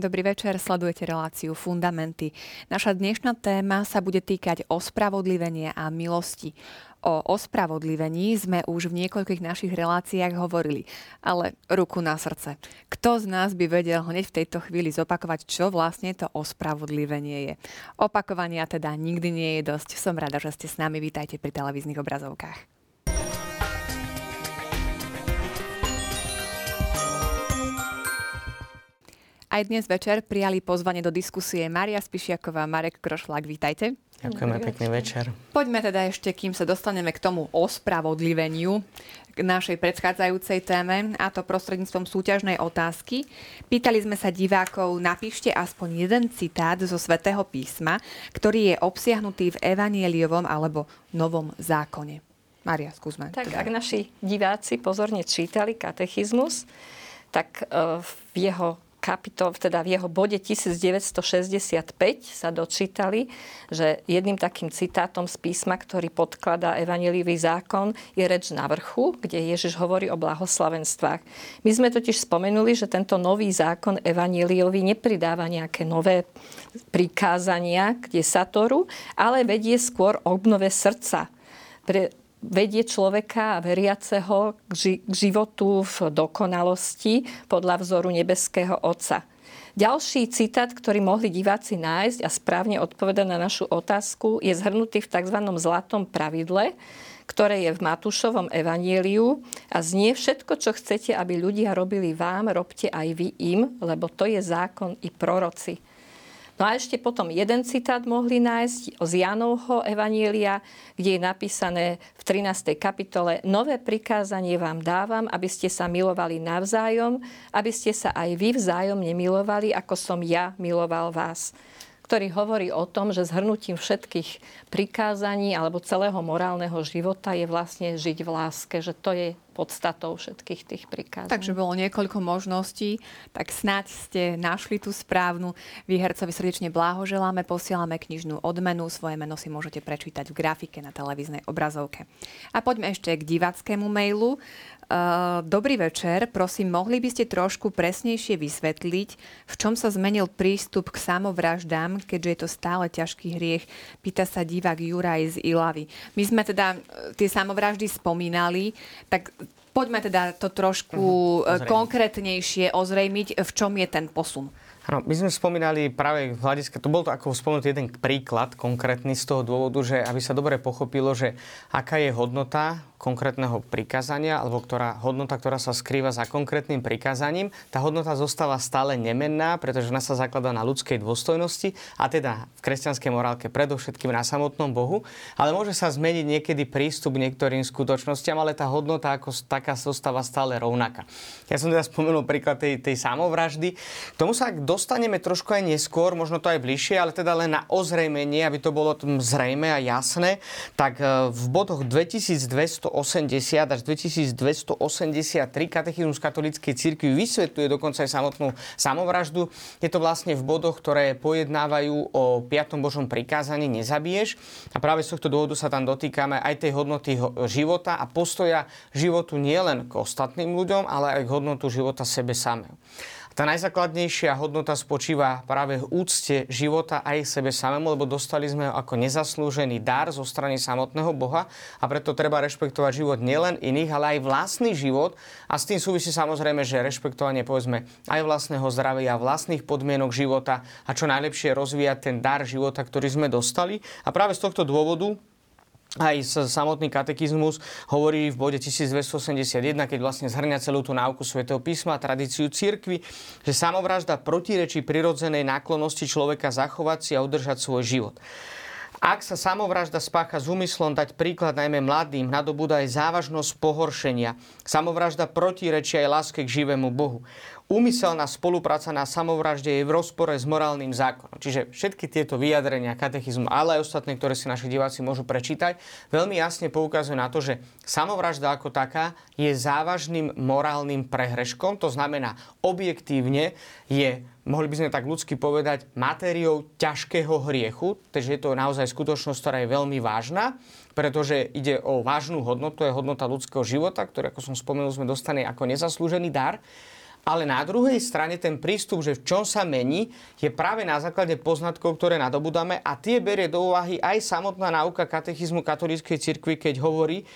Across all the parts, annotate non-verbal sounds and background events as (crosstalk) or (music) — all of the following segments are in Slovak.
Dobrý večer, sledujete reláciu Fundamenty. Naša dnešná téma sa bude týkať ospravodlivenia a milosti. O ospravodlivení sme už v niekoľkých našich reláciách hovorili, ale ruku na srdce. Kto z nás by vedel hneď v tejto chvíli zopakovať, čo vlastne to ospravodlivenie je? Opakovania teda nikdy nie je dosť. Som rada, že ste s nami. Vítajte pri televíznych obrazovkách. Aj dnes večer prijali pozvanie do diskusie Maria Spišiaková, Marek Krošlák. Vítajte. Ďakujeme, pekný večer. Poďme teda ešte, kým sa dostaneme k tomu ospravodliveniu, k našej predchádzajúcej téme, a to prostredníctvom súťažnej otázky. Pýtali sme sa divákov, napíšte aspoň jeden citát zo svätého písma, ktorý je obsiahnutý v evanieliovom alebo novom zákone. Maria, skúsme. Tak teda. ak naši diváci pozorne čítali katechizmus, tak e, v jeho kapitol, teda v jeho bode 1965 sa dočítali, že jedným takým citátom z písma, ktorý podkladá evangelivý zákon, je reč na vrchu, kde Ježiš hovorí o blahoslavenstvách. My sme totiž spomenuli, že tento nový zákon evangeliovi nepridáva nejaké nové prikázania k desatoru, ale vedie skôr obnove srdca. Pre, vedie človeka a veriaceho k životu v dokonalosti podľa vzoru nebeského Otca. Ďalší citát, ktorý mohli diváci nájsť a správne odpovedať na našu otázku, je zhrnutý v tzv. zlatom pravidle, ktoré je v Matúšovom evanieliu a znie všetko, čo chcete, aby ľudia robili vám, robte aj vy im, lebo to je zákon i proroci. No a ešte potom jeden citát mohli nájsť z Janovho Evanielia, kde je napísané v 13. kapitole Nové prikázanie vám dávam, aby ste sa milovali navzájom, aby ste sa aj vy vzájom nemilovali, ako som ja miloval vás ktorý hovorí o tom, že zhrnutím všetkých prikázaní alebo celého morálneho života je vlastne žiť v láske, že to je podstatou všetkých tých prikázaní. Takže bolo niekoľko možností, tak snáď ste našli tú správnu. Výhercovi srdečne blahoželáme, posielame knižnú odmenu, svoje meno si môžete prečítať v grafike na televíznej obrazovke. A poďme ešte k divackému mailu. Uh, dobrý večer, prosím, mohli by ste trošku presnejšie vysvetliť, v čom sa zmenil prístup k samovraždám, keďže je to stále ťažký hriech, pýta sa divák Juraj z Ilavy. My sme teda uh, tie samovraždy spomínali, tak Poďme teda to trošku uh-huh. konkrétnejšie ozrejmiť, v čom je ten posun. Áno, my sme spomínali práve v hľadiska, to bol to ako spomenutý jeden príklad konkrétny z toho dôvodu, že aby sa dobre pochopilo, že aká je hodnota konkrétneho prikázania, alebo ktorá, hodnota, ktorá sa skrýva za konkrétnym prikázaním, tá hodnota zostáva stále nemenná, pretože ona sa zakladá na ľudskej dôstojnosti a teda v kresťanskej morálke predovšetkým na samotnom Bohu, ale môže sa zmeniť niekedy prístup k niektorým skutočnostiam, ale tá hodnota ako taká zostáva stále rovnaká. Ja som teda spomenul príklad tej, tej samovraždy. K tomu sa dostaneme trošku aj neskôr, možno to aj bližšie, ale teda len na ozrejmenie, aby to bolo zrejme a jasné, tak e, v bodoch 2200 2280 až 2283 katechizmus katolíckej cirkvi vysvetľuje dokonca aj samotnú samovraždu. Je to vlastne v bodoch, ktoré pojednávajú o 5. Božom prikázaní nezabiješ. A práve z tohto dôvodu sa tam dotýkame aj tej hodnoty života a postoja životu nielen k ostatným ľuďom, ale aj k hodnotu života sebe samého. Tá najzákladnejšia hodnota spočíva práve v úcte života aj sebe samému, lebo dostali sme ho ako nezaslúžený dar zo strany samotného Boha a preto treba rešpektovať život nielen iných, ale aj vlastný život a s tým súvisí samozrejme, že rešpektovanie povedzme aj vlastného zdravia, vlastných podmienok života a čo najlepšie rozvíjať ten dar života, ktorý sme dostali. A práve z tohto dôvodu aj samotný katekizmus hovorí v bode 1281, keď vlastne zhrňa celú tú náuku svätého písma a tradíciu cirkvy, že samovražda protirečí prirodzenej náklonnosti človeka zachovať si a udržať svoj život. Ak sa samovražda spácha s úmyslom dať príklad najmä mladým, nadobúda aj závažnosť pohoršenia. Samovražda protirečia aj láske k živému Bohu úmyselná spolupráca na samovražde je v rozpore s morálnym zákonom. Čiže všetky tieto vyjadrenia katechizmu, ale aj ostatné, ktoré si naši diváci môžu prečítať, veľmi jasne poukazujú na to, že samovražda ako taká je závažným morálnym prehreškom. To znamená, objektívne je mohli by sme tak ľudsky povedať, matériou ťažkého hriechu, takže je to naozaj skutočnosť, ktorá je veľmi vážna, pretože ide o vážnu hodnotu, je hodnota ľudského života, ktorý, ako som spomenul, sme dostane ako nezaslúžený dar. Ale na druhej strane ten prístup, že v čom sa mení, je práve na základe poznatkov, ktoré nadobudáme a tie berie do úvahy aj samotná náuka katechizmu katolíckej cirkvi, keď hovorí,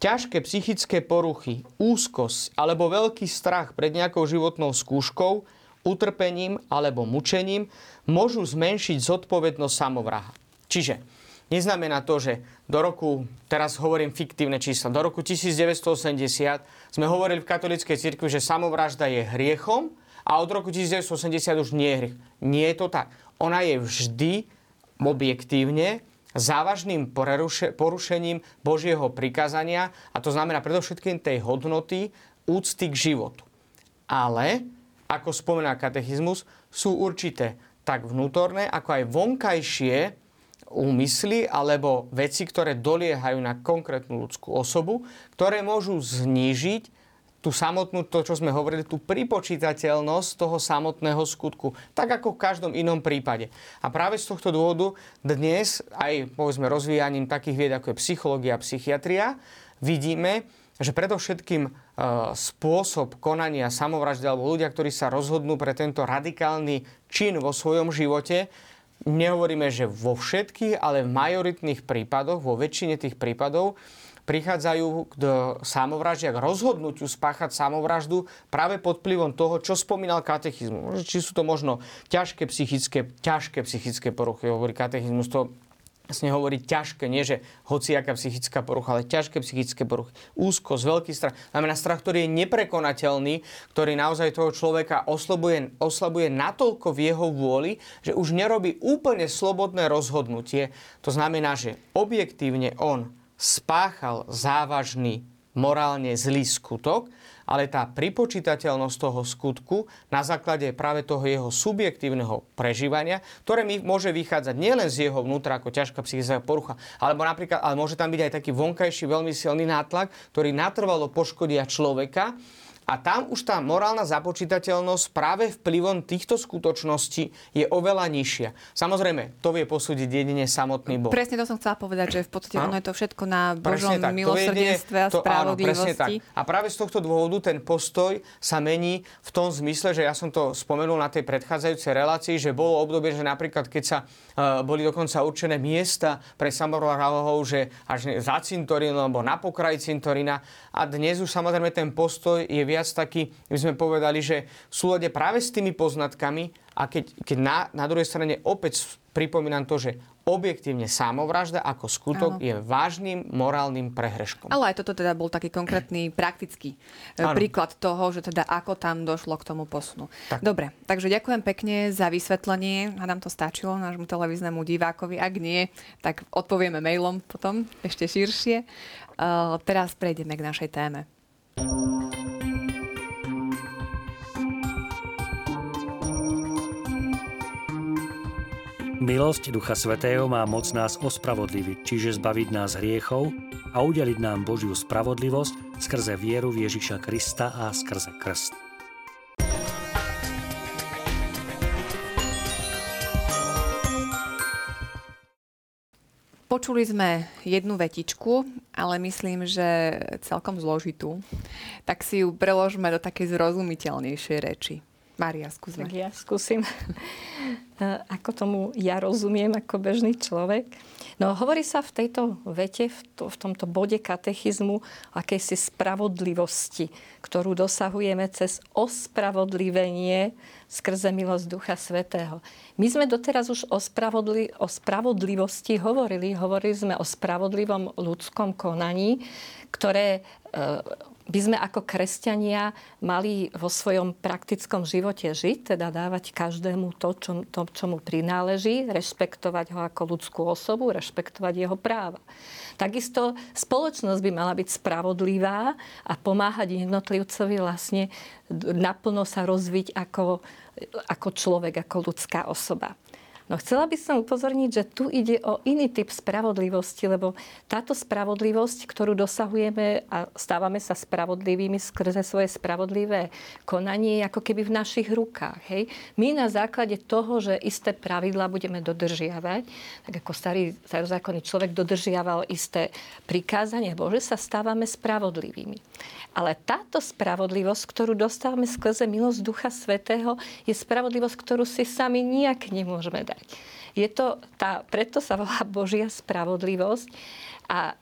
ťažké psychické poruchy, úzkosť alebo veľký strach pred nejakou životnou skúškou, utrpením alebo mučením môžu zmenšiť zodpovednosť samovraha. Čiže Neznamená to, že do roku, teraz hovorím fiktívne čísla, do roku 1980 sme hovorili v katolíckej cirkvi, že samovražda je hriechom a od roku 1980 už nie je hriech. Nie je to tak. Ona je vždy objektívne závažným porušením Božieho prikázania a to znamená predovšetkým tej hodnoty úcty k životu. Ale, ako spomína katechizmus, sú určité tak vnútorné, ako aj vonkajšie úmysly alebo veci, ktoré doliehajú na konkrétnu ľudskú osobu, ktoré môžu znížiť tú samotnú, to čo sme hovorili, tú pripočítateľnosť toho samotného skutku. Tak ako v každom inom prípade. A práve z tohto dôvodu dnes aj povedzme rozvíjaním takých vied ako je psychológia a psychiatria vidíme, že predovšetkým e, spôsob konania samovraždy alebo ľudia, ktorí sa rozhodnú pre tento radikálny čin vo svojom živote, nehovoríme, že vo všetkých, ale v majoritných prípadoch, vo väčšine tých prípadov, prichádzajú k samovražde, k rozhodnutiu spáchať samovraždu práve pod vplyvom toho, čo spomínal katechizmus. Či sú to možno ťažké psychické, ťažké psychické poruchy, hovorí katechizmus, to vlastne hovorí ťažké, nie že hociaká psychická porucha, ale ťažké psychické poruchy. Úzkosť, veľký strach. Znamená strach, ktorý je neprekonateľný, ktorý naozaj toho človeka oslabuje, oslabuje natoľko v jeho vôli, že už nerobí úplne slobodné rozhodnutie. To znamená, že objektívne on spáchal závažný morálne zlý skutok, ale tá pripočítateľnosť toho skutku na základe práve toho jeho subjektívneho prežívania, ktoré mi môže vychádzať nielen z jeho vnútra ako ťažká psychická porucha, alebo napríklad, ale môže tam byť aj taký vonkajší veľmi silný nátlak, ktorý natrvalo poškodia človeka, a tam už tá morálna započítateľnosť práve vplyvom týchto skutočností je oveľa nižšia. Samozrejme, to vie posúdiť jedine samotný Boh. Presne to som chcela povedať, že v podstate ono je to všetko na Božom milosrdenstve a spravodlivosti. A práve z tohto dôvodu ten postoj sa mení v tom zmysle, že ja som to spomenul na tej predchádzajúcej relácii, že bolo obdobie, že napríklad keď sa uh, boli dokonca určené miesta pre samovrahov, že až za cintorínom alebo na pokraji cintorína a dnes už samozrejme ten postoj je viac viac taký, my sme povedali, že v súlade práve s tými poznatkami a keď, keď na, na druhej strane opäť pripomínam to, že objektívne samovražda ako skutok ano. je vážnym morálnym prehreškom. Ale aj toto teda bol taký konkrétny (clears throat) praktický ano. E, príklad toho, že teda ako tam došlo k tomu posunu. Tak. Dobre, takže ďakujem pekne za vysvetlenie. A nám to stačilo nášmu televíznemu divákovi. Ak nie, tak odpovieme mailom potom ešte širšie. Uh, teraz prejdeme k našej téme. Milosť Ducha Svetého má moc nás ospravodliviť, čiže zbaviť nás hriechov a udeliť nám Božiu spravodlivosť skrze vieru v Ježiša Krista a skrze krst. Počuli sme jednu vetičku, ale myslím, že celkom zložitú. Tak si ju preložme do takej zrozumiteľnejšej reči. Maria, skúsme. Tak ja skúsim. (laughs) ako tomu ja rozumiem ako bežný človek. No hovorí sa v tejto vete, v, to, v tomto bode katechizmu akejsi spravodlivosti, ktorú dosahujeme cez ospravodlivenie skrze milosť Ducha Svetého. My sme doteraz už o, spravodli, o spravodlivosti hovorili. Hovorili sme o spravodlivom ľudskom konaní, ktoré e, by sme ako kresťania mali vo svojom praktickom živote žiť, teda dávať každému to, čo, to, čo mu prináleží, rešpektovať ho ako ľudskú osobu, rešpektovať jeho práva. Takisto spoločnosť by mala byť spravodlivá a pomáhať jednotlivcovi vlastne naplno sa rozviť ako, ako človek, ako ľudská osoba. No chcela by som upozorniť, že tu ide o iný typ spravodlivosti, lebo táto spravodlivosť, ktorú dosahujeme a stávame sa spravodlivými skrze svoje spravodlivé konanie, je ako keby v našich rukách. Hej? My na základe toho, že isté pravidlá budeme dodržiavať, tak ako starý starozákonný človek dodržiaval isté prikázania Bože, sa stávame spravodlivými. Ale táto spravodlivosť, ktorú dostávame skrze milosť Ducha Svetého, je spravodlivosť, ktorú si sami nijak nemôžeme dať povedať. Je to tá, preto sa volá Božia spravodlivosť a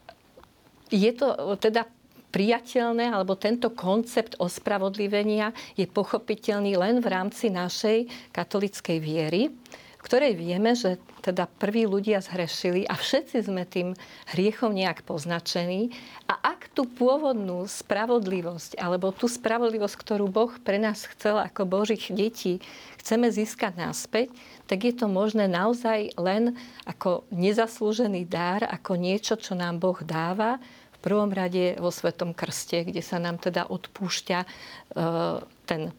je to teda priateľné, alebo tento koncept ospravodlivenia je pochopiteľný len v rámci našej katolickej viery ktorej vieme, že teda prví ľudia zhrešili a všetci sme tým hriechom nejak poznačení. A ak tú pôvodnú spravodlivosť, alebo tú spravodlivosť, ktorú Boh pre nás chcel ako Božích detí, chceme získať naspäť, tak je to možné naozaj len ako nezaslúžený dar, ako niečo, čo nám Boh dáva, v prvom rade vo Svetom Krste, kde sa nám teda odpúšťa e, ten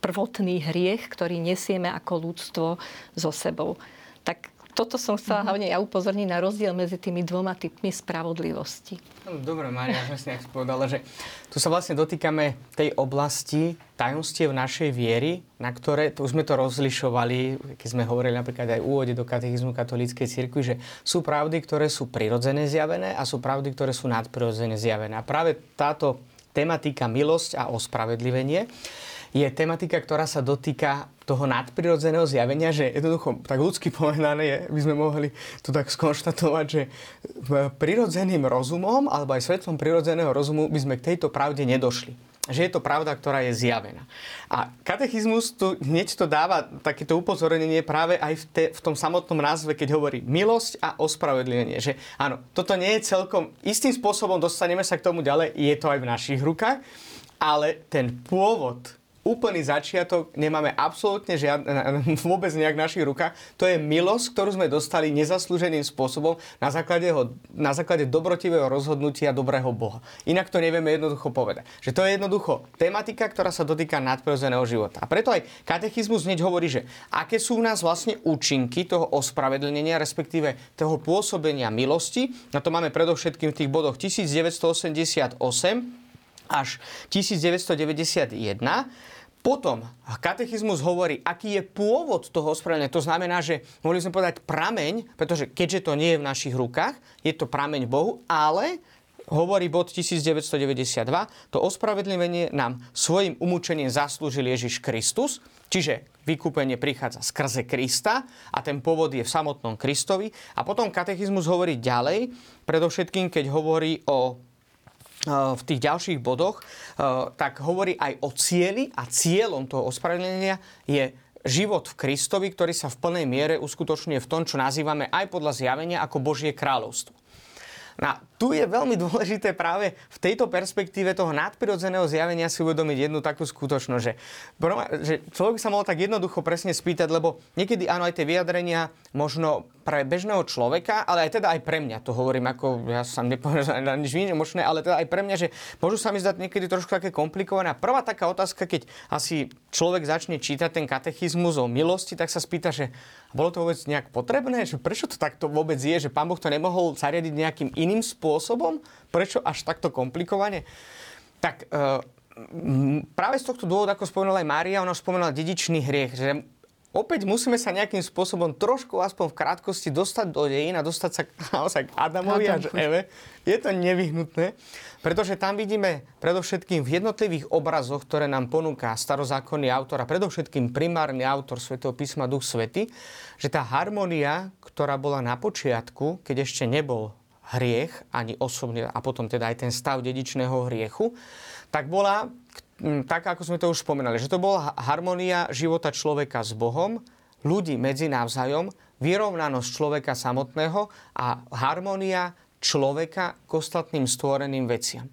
prvotný hriech, ktorý nesieme ako ľudstvo so sebou. Tak toto som chcela mm-hmm. hlavne ja upozorniť na rozdiel medzi tými dvoma typmi spravodlivosti. Dobre, Maria, presne ako povedala, že tu sa vlastne dotýkame tej oblasti tajomstiev našej viery, na ktoré, to už sme to rozlišovali, keď sme hovorili napríklad aj v úvode do katechizmu katolíckej cirkvi, že sú pravdy, ktoré sú prirodzené zjavené a sú pravdy, ktoré sú nadprirodzené zjavené. A práve táto tematika milosť a ospravedlivenie je tematika, ktorá sa dotýka toho nadprirodzeného zjavenia, že jednoducho, tak ľudsky povedané, by sme mohli to tak skonštatovať, že prirodzeným rozumom, alebo aj svetlom prirodzeného rozumu by sme k tejto pravde nedošli že je to pravda, ktorá je zjavená. A katechizmus tu hneď to dáva takéto upozornenie práve aj v, te, v tom samotnom názve, keď hovorí milosť a ospravedlenie. Že áno, toto nie je celkom, istým spôsobom dostaneme sa k tomu ďalej, je to aj v našich rukách, ale ten pôvod úplný začiatok, nemáme absolútne žiadne, (laughs) vôbec nejak v našich rukách. To je milosť, ktorú sme dostali nezaslúženým spôsobom na základe, ho, na základe dobrotivého rozhodnutia dobrého Boha. Inak to nevieme jednoducho povedať. Že to je jednoducho tematika, ktorá sa dotýka nadprirodzeného života. A preto aj katechizmus hneď hovorí, že aké sú u nás vlastne účinky toho ospravedlnenia, respektíve toho pôsobenia milosti. Na to máme predovšetkým v tých bodoch 1988 až 1991 potom katechizmus hovorí, aký je pôvod toho ospravedlenia. To znamená, že mohli sme povedať prameň, pretože keďže to nie je v našich rukách, je to prameň Bohu, ale hovorí bod 1992, to ospravedlenie nám svojim umúčením zaslúžil Ježiš Kristus, čiže vykúpenie prichádza skrze Krista a ten pôvod je v samotnom Kristovi. A potom katechizmus hovorí ďalej, predovšetkým keď hovorí o v tých ďalších bodoch, tak hovorí aj o cieli a cieľom toho ospravedlenia je život v Kristovi, ktorý sa v plnej miere uskutočňuje v tom, čo nazývame aj podľa zjavenia ako Božie kráľovstvo. No, tu je veľmi dôležité práve v tejto perspektíve toho nadprirodzeného zjavenia si uvedomiť jednu takú skutočnosť, že, že človek sa mohol tak jednoducho presne spýtať, lebo niekedy áno, aj tie vyjadrenia možno pre bežného človeka, ale aj teda aj pre mňa, to hovorím ako, ja sa nepovedal na nič možné, ale teda aj pre mňa, že môžu sa mi zdať niekedy trošku také komplikované. A prvá taká otázka, keď asi človek začne čítať ten katechizmus o milosti, tak sa spýta, že bolo to vôbec nejak potrebné? Že prečo to takto vôbec je? Že pán Boh to nemohol zariadiť nejakým iným spôsobom? Prečo až takto komplikovane? Tak e, práve z tohto dôvodu, ako spomenula aj Mária, ona spomenula dedičný hriech, že opäť musíme sa nejakým spôsobom trošku aspoň v krátkosti dostať do dejín a dostať sa (laughs) naozaj k Adamovi a Eve. Je to nevyhnutné, pretože tam vidíme predovšetkým v jednotlivých obrazoch, ktoré nám ponúka starozákonný autor a predovšetkým primárny autor svätého písma Duch Svety, že tá harmonia, ktorá bola na počiatku, keď ešte nebol hriech, ani osobne, a potom teda aj ten stav dedičného hriechu, tak bola, tak ako sme to už spomenali, že to bola harmonia života človeka s Bohom, ľudí medzi navzájom, vyrovnanosť človeka samotného a harmonia človeka k ostatným stvoreným veciam.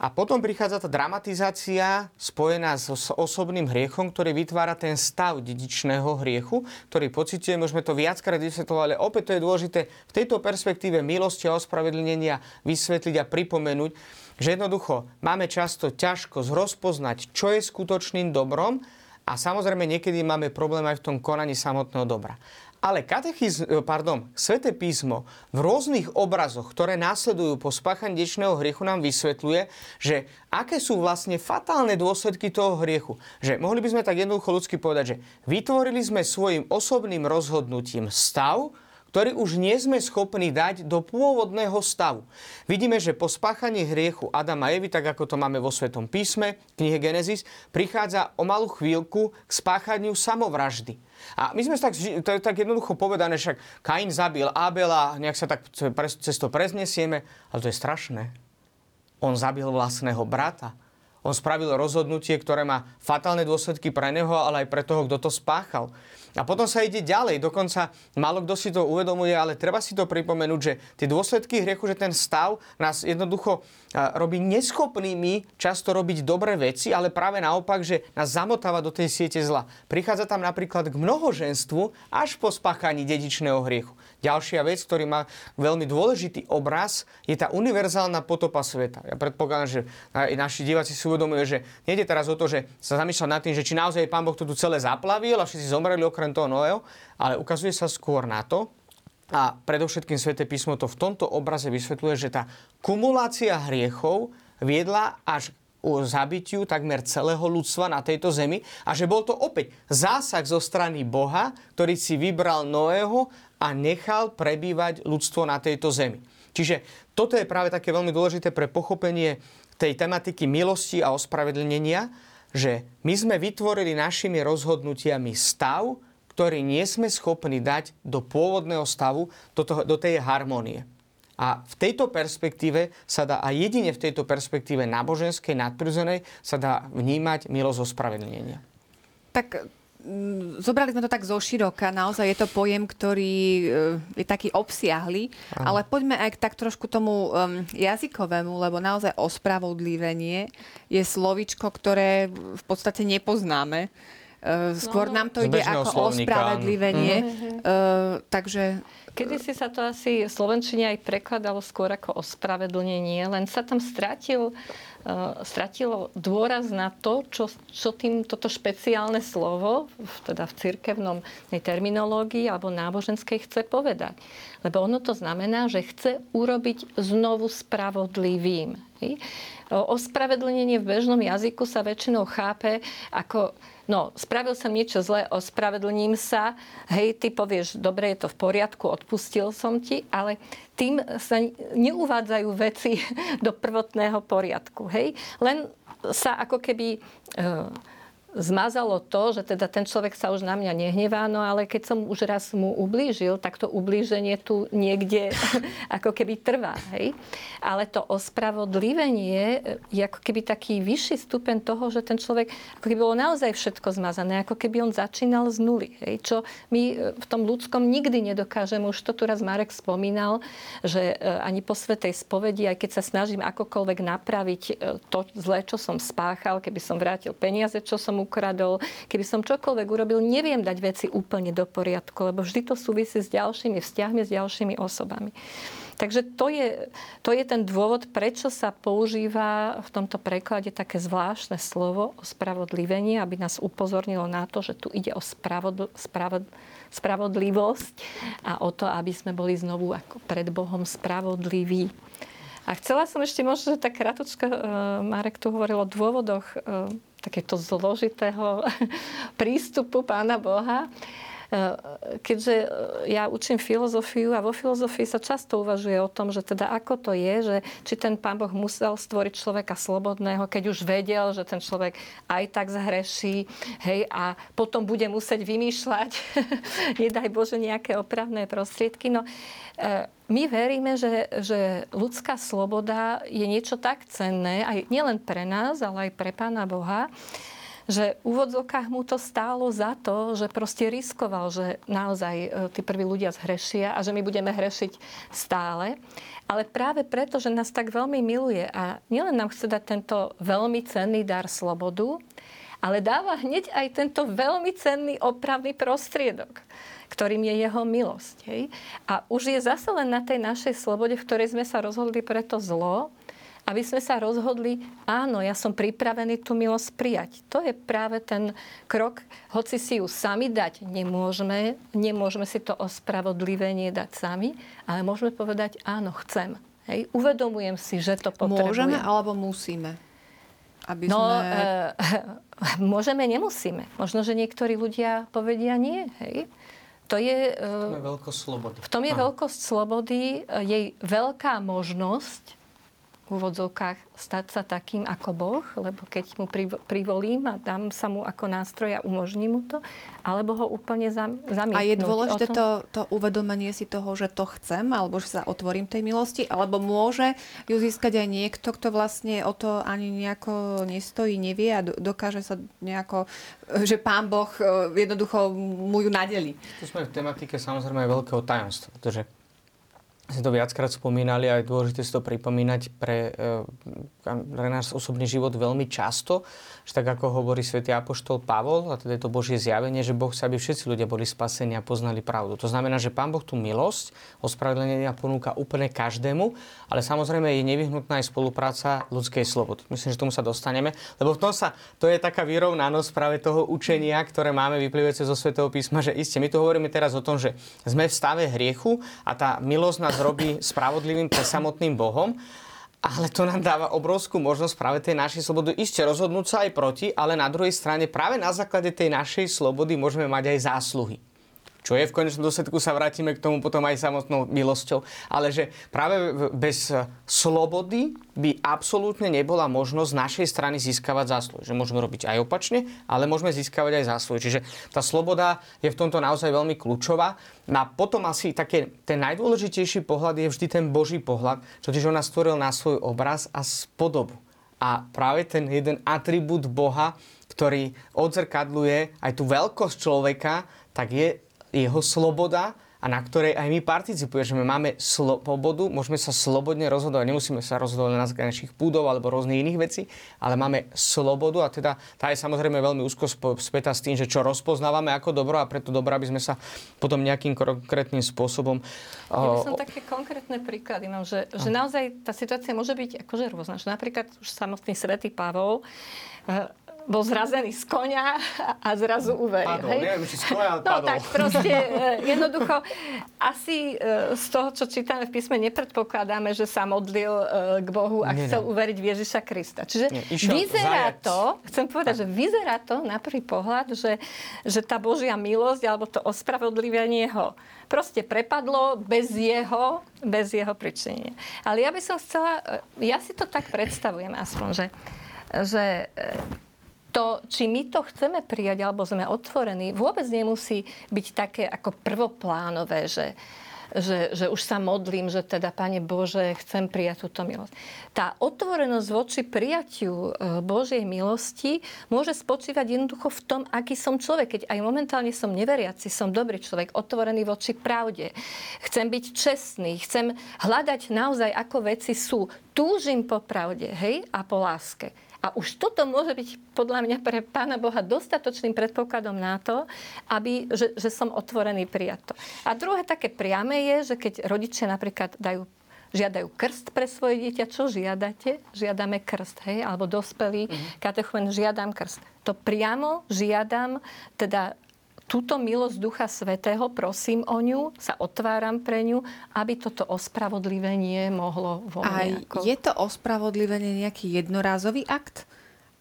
A potom prichádza tá dramatizácia spojená s osobným hriechom, ktorý vytvára ten stav dedičného hriechu, ktorý pociťujeme, už sme to viackrát vysvetlovali, opäť to je dôležité v tejto perspektíve milosti a ospravedlnenia vysvetliť a pripomenúť, že jednoducho máme často ťažko rozpoznať, čo je skutočným dobrom a samozrejme niekedy máme problém aj v tom konaní samotného dobra. Ale katechiz, e, pardon, Svete písmo v rôznych obrazoch, ktoré následujú po spáchaní dečného hriechu, nám vysvetľuje, že aké sú vlastne fatálne dôsledky toho hriechu. Že mohli by sme tak jednoducho ľudsky povedať, že vytvorili sme svojim osobným rozhodnutím stav, ktorý už nie sme schopní dať do pôvodného stavu. Vidíme, že po spáchaní hriechu Adama a Evy, tak ako to máme vo Svetom písme, knihe Genesis, prichádza o malú chvíľku k spáchaniu samovraždy. A my sme tak, to je tak jednoducho povedané, však Kain zabil Abela, nejak sa tak cez to preznesieme, ale to je strašné. On zabil vlastného brata. On spravil rozhodnutie, ktoré má fatálne dôsledky pre neho, ale aj pre toho, kto to spáchal. A potom sa ide ďalej. Dokonca málo kto si to uvedomuje, ale treba si to pripomenúť, že tie dôsledky hriechu, že ten stav nás jednoducho robí neschopnými často robiť dobré veci, ale práve naopak, že nás zamotáva do tej siete zla. Prichádza tam napríklad k mnohoženstvu až po spáchaní dedičného hriechu. Ďalšia vec, ktorý má veľmi dôležitý obraz, je tá univerzálna potopa sveta. Ja predpokladám, že naši diváci si uvedomujú, že nejde teraz o to, že sa zamýšľa nad tým, že či naozaj Pán Boh to tu celé zaplavil a všetci zomreli okrem toho Noého, ale ukazuje sa skôr na to, a predovšetkým Svete písmo to v tomto obraze vysvetľuje, že tá kumulácia hriechov viedla až o zabitiu takmer celého ľudstva na tejto zemi a že bol to opäť zásah zo strany Boha, ktorý si vybral Noého a nechal prebývať ľudstvo na tejto zemi. Čiže toto je práve také veľmi dôležité pre pochopenie tej tematiky milosti a ospravedlnenia, že my sme vytvorili našimi rozhodnutiami stav, ktorý nie sme schopní dať do pôvodného stavu, do, toho, do tej harmonie. A v tejto perspektíve sa dá, a jedine v tejto perspektíve náboženskej, nadprirodzenej, sa dá vnímať milosť ospravedlnenia. Tak zobrali sme to tak zo široka, naozaj je to pojem, ktorý e, je taký obsiahly, ale poďme aj tak trošku tomu um, jazykovému, lebo naozaj ospravodlivenie je slovičko, ktoré v podstate nepoznáme. Uh, skôr no, no. nám to ide ako ospravedlivenie. Mm-hmm. Uh, takže Kedy si sa to asi v Slovenčine aj prekladalo skôr ako ospravedlnenie, len sa tam stratil, uh, stratilo dôraz na to, čo, čo tým toto špeciálne slovo, teda v cirkevnom terminológii alebo náboženskej chce povedať. Lebo ono to znamená, že chce urobiť znovu spravodlivým. Ospravedlnenie v bežnom jazyku sa väčšinou chápe ako no, spravil som niečo zlé, ospravedlním sa, hej, ty povieš, dobre, je to v poriadku, odpustil som ti, ale tým sa neuvádzajú veci (laughs) do prvotného poriadku, hej. Len sa ako keby... E, zmazalo to, že teda ten človek sa už na mňa nehnevá, no ale keď som už raz mu ublížil, tak to ublíženie tu niekde (laughs) ako keby trvá. Hej? Ale to ospravodlivenie je ako keby taký vyšší stupeň toho, že ten človek, ako keby bolo naozaj všetko zmazané, ako keby on začínal z nuly. Hej? Čo my e, v tom ľudskom nikdy nedokážeme, už to tu raz Marek spomínal, že e, ani po svetej spovedi, aj keď sa snažím akokoľvek napraviť e, to zlé, čo som spáchal, keby som vrátil peniaze, čo som ukradol, keby som čokoľvek urobil, neviem dať veci úplne do poriadku, lebo vždy to súvisí s ďalšími vzťahmi, s ďalšími osobami. Takže to je, to je ten dôvod, prečo sa používa v tomto preklade také zvláštne slovo spravodlivenie, aby nás upozornilo na to, že tu ide o spravodl, spravod, spravodlivosť a o to, aby sme boli znovu ako pred Bohom spravodliví. A chcela som ešte možno, že tak kratučka, uh, Marek tu hovoril o dôvodoch uh, takéto zložitého (laughs) prístupu Pána Boha. Eh, keďže eh, ja učím filozofiu a vo filozofii sa často uvažuje o tom, že teda ako to je, že či ten pán Boh musel stvoriť človeka slobodného, keď už vedel, že ten človek aj tak zhreší, hej, a potom bude musieť vymýšľať, (laughs) nedaj Bože, nejaké opravné prostriedky. No, eh, my veríme, že, že ľudská sloboda je niečo tak cenné, aj nielen pre nás, ale aj pre Pána Boha, že v úvodzokách mu to stálo za to, že proste riskoval, že naozaj e, tí prví ľudia zhrešia a že my budeme hrešiť stále. Ale práve preto, že nás tak veľmi miluje a nielen nám chce dať tento veľmi cenný dar slobodu, ale dáva hneď aj tento veľmi cenný opravný prostriedok ktorým je jeho milosť. Hej? A už je zase len na tej našej slobode, v ktorej sme sa rozhodli pre to zlo, aby sme sa rozhodli, áno, ja som pripravený tú milosť prijať. To je práve ten krok, hoci si ju sami dať nemôžeme, nemôžeme si to ospravodlivenie dať sami, ale môžeme povedať, áno, chcem. Hej, uvedomujem si, že to potrebujem. Môžeme alebo musíme? Aby no, sme... e, (laughs) môžeme, nemusíme. Možno, že niektorí ľudia povedia nie. Hej? To je, v tom je veľkosť slobody. V tom je veľkosť slobody, jej veľká možnosť v úvodzovkách stať sa takým ako Boh, lebo keď mu privolím a dám sa mu ako nástroj a umožním mu to, alebo ho úplne zamietnúť. A je dôležité to, to uvedomenie si toho, že to chcem, alebo že sa otvorím tej milosti, alebo môže ju získať aj niekto, kto vlastne o to ani nejako nestojí, nevie a dokáže sa nejako, že pán Boh e, jednoducho mu ju nadeli. Tu sme v tematike samozrejme aj veľkého tajomstva, pretože si to viackrát spomínali a je dôležité si to pripomínať pre, e, pre náš osobný život veľmi často, že tak ako hovorí svätý Apoštol Pavol, a teda je to Božie zjavenie, že Boh sa, aby všetci ľudia boli spasení a poznali pravdu. To znamená, že Pán Boh tú milosť, ospravedlenia ponúka úplne každému, ale samozrejme je nevyhnutná aj spolupráca ľudskej slobody. Myslím, že tomu sa dostaneme, lebo v tom sa, to je taká vyrovnanosť práve toho učenia, ktoré máme vyplývajúce zo Svetého písma, že iste, my tu hovoríme teraz o tom, že sme v stave hriechu a tá milosť nás robí spravodlivým pre samotným Bohom. Ale to nám dáva obrovskú možnosť práve tej našej slobody ešte rozhodnúť sa aj proti, ale na druhej strane práve na základe tej našej slobody môžeme mať aj zásluhy. Čo je v konečnom dôsledku, sa vrátime k tomu potom aj samotnou milosťou. Ale že práve bez slobody by absolútne nebola možnosť z našej strany získavať zásluhy. Že môžeme robiť aj opačne, ale môžeme získavať aj zásluhy. Čiže tá sloboda je v tomto naozaj veľmi kľúčová. A potom asi také, ten najdôležitejší pohľad je vždy ten Boží pohľad, totiž on nás stvoril na svoj obraz a spodobu. A práve ten jeden atribút Boha, ktorý odzrkadluje aj tú veľkosť človeka, tak je jeho sloboda a na ktorej aj my participujeme, máme slobodu, môžeme sa slobodne rozhodovať, nemusíme sa rozhodovať na základe našich púdov alebo rôznych iných vecí, ale máme slobodu a teda tá je samozrejme veľmi úzko spätá s tým, že čo rozpoznávame ako dobro a preto dobro, aby sme sa potom nejakým konkrétnym spôsobom... Ja by som také konkrétne príklady mám, že, že naozaj tá situácia môže byť akože rôzna. Že napríklad už samotný svätý Pavol eh, bol zrazený z konia a zrazu uveril. Padol, hej? neviem, či z konia, no padol. tak proste (laughs) e, jednoducho asi e, z toho, čo čítame v písme, nepredpokladáme, že sa modlil e, k Bohu a nie, chcel nie. uveriť v Ježiša Krista. Čiže nie, vyzerá zajac. to, chcem povedať, tak. že vyzerá to na prvý pohľad, že, že tá Božia milosť alebo to ospravodlivenie ho proste prepadlo bez jeho, bez jeho pričinenia. Ale ja by som chcela, ja si to tak predstavujem aspoň, že, že to, či my to chceme prijať alebo sme otvorení, vôbec nemusí byť také ako prvoplánové, že, že, že už sa modlím, že teda, Pane Bože, chcem prijať túto milosť. Tá otvorenosť voči prijatiu e, Božej milosti môže spočívať jednoducho v tom, aký som človek. Keď aj momentálne som neveriaci, som dobrý človek, otvorený voči pravde. Chcem byť čestný, chcem hľadať naozaj, ako veci sú. Túžim po pravde, hej, a po láske. A už toto môže byť podľa mňa pre Pána Boha dostatočným predpokladom na to, aby, že, že som otvorený prijať to. A druhé také priame je, že keď rodičia napríklad dajú žiadajú krst pre svoje dieťa. Čo žiadate? Žiadame krst, hej? Alebo dospelý mm-hmm. katechumen, žiadam krst. To priamo žiadam, teda túto milosť Ducha Svetého, prosím o ňu, sa otváram pre ňu, aby toto ospravodlivenie mohlo vo mne. A ako... je to ospravodlivenie nejaký jednorázový akt?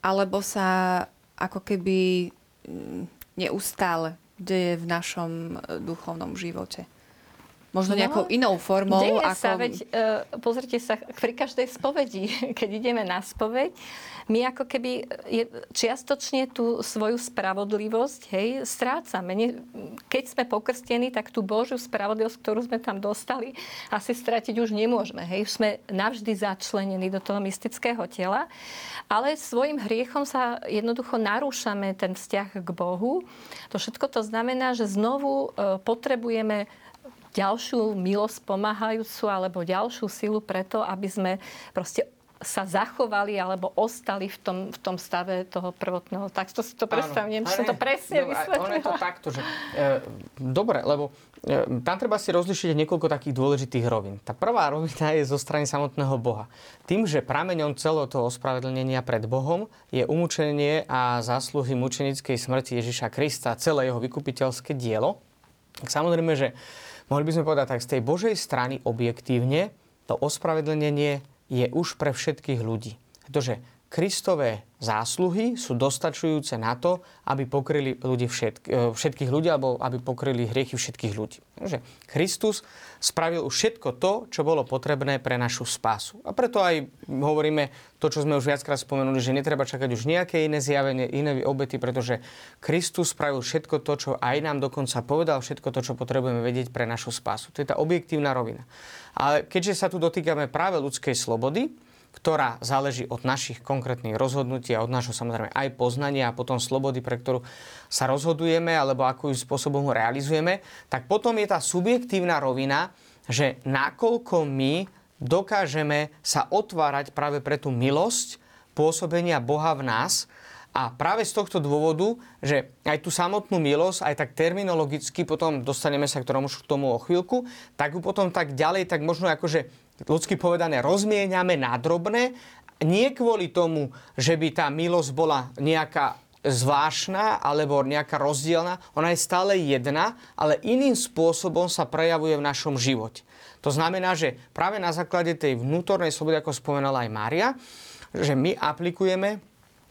Alebo sa ako keby mm, neustále deje v našom e, duchovnom živote? Možno no, nejakou inou formou. Deje ako... sa, veď, uh, pozrite sa, pri každej spovedi, (laughs) keď ideme na spoveď, my ako keby je, čiastočne tú svoju spravodlivosť hej, strácame. Ne, keď sme pokrstení, tak tú Božiu spravodlivosť, ktorú sme tam dostali, asi stratiť už nemôžeme. Hej. Sme navždy začlenení do toho mystického tela, ale svojim hriechom sa jednoducho narúšame ten vzťah k Bohu. To všetko to znamená, že znovu e, potrebujeme ďalšiu milosť pomáhajúcu alebo ďalšiu silu preto, aby sme proste sa zachovali alebo ostali v tom, v tom stave toho prvotného. Tak to si to predstavím, neviem, som to presne no, vysvetlila. Ono je to takto, že... E, dobre, lebo e, tam treba si rozlišiť niekoľko takých dôležitých rovín. Tá prvá rovina je zo strany samotného Boha. Tým, že prameňom celého toho ospravedlnenia pred Bohom je umúčenie a zásluhy mučenickej smrti Ježiša Krista, celé jeho vykupiteľské dielo, tak samozrejme, že mohli by sme povedať tak, z tej Božej strany objektívne to ospravedlnenie je už pre všetkých ľudí. Pretože Kristové zásluhy sú dostačujúce na to, aby pokryli ľudí všetk, e, všetkých ľudí alebo aby pokryli hriechy všetkých ľudí. Takže Kristus spravil už všetko to, čo bolo potrebné pre našu spásu. A preto aj hovoríme to, čo sme už viackrát spomenuli, že netreba čakať už nejaké iné zjavenie, iné obety, pretože Kristus spravil všetko to, čo aj nám dokonca povedal, všetko to, čo potrebujeme vedieť pre našu spásu. To je tá objektívna rovina. Ale keďže sa tu dotýkame práve ľudskej slobody, ktorá záleží od našich konkrétnych rozhodnutí a od nášho samozrejme aj poznania a potom slobody, pre ktorú sa rozhodujeme alebo akým spôsobom ho realizujeme, tak potom je tá subjektívna rovina, že nakoľko my dokážeme sa otvárať práve pre tú milosť pôsobenia Boha v nás a práve z tohto dôvodu, že aj tú samotnú milosť, aj tak terminologicky, potom dostaneme sa k tomu, k tomu o chvíľku, tak ju potom tak ďalej, tak možno akože ľudsky povedané, rozmieňame na drobné, nie kvôli tomu, že by tá milosť bola nejaká zvláštna alebo nejaká rozdielna, ona je stále jedna, ale iným spôsobom sa prejavuje v našom živote. To znamená, že práve na základe tej vnútornej slobody, ako spomenala aj Mária, že my aplikujeme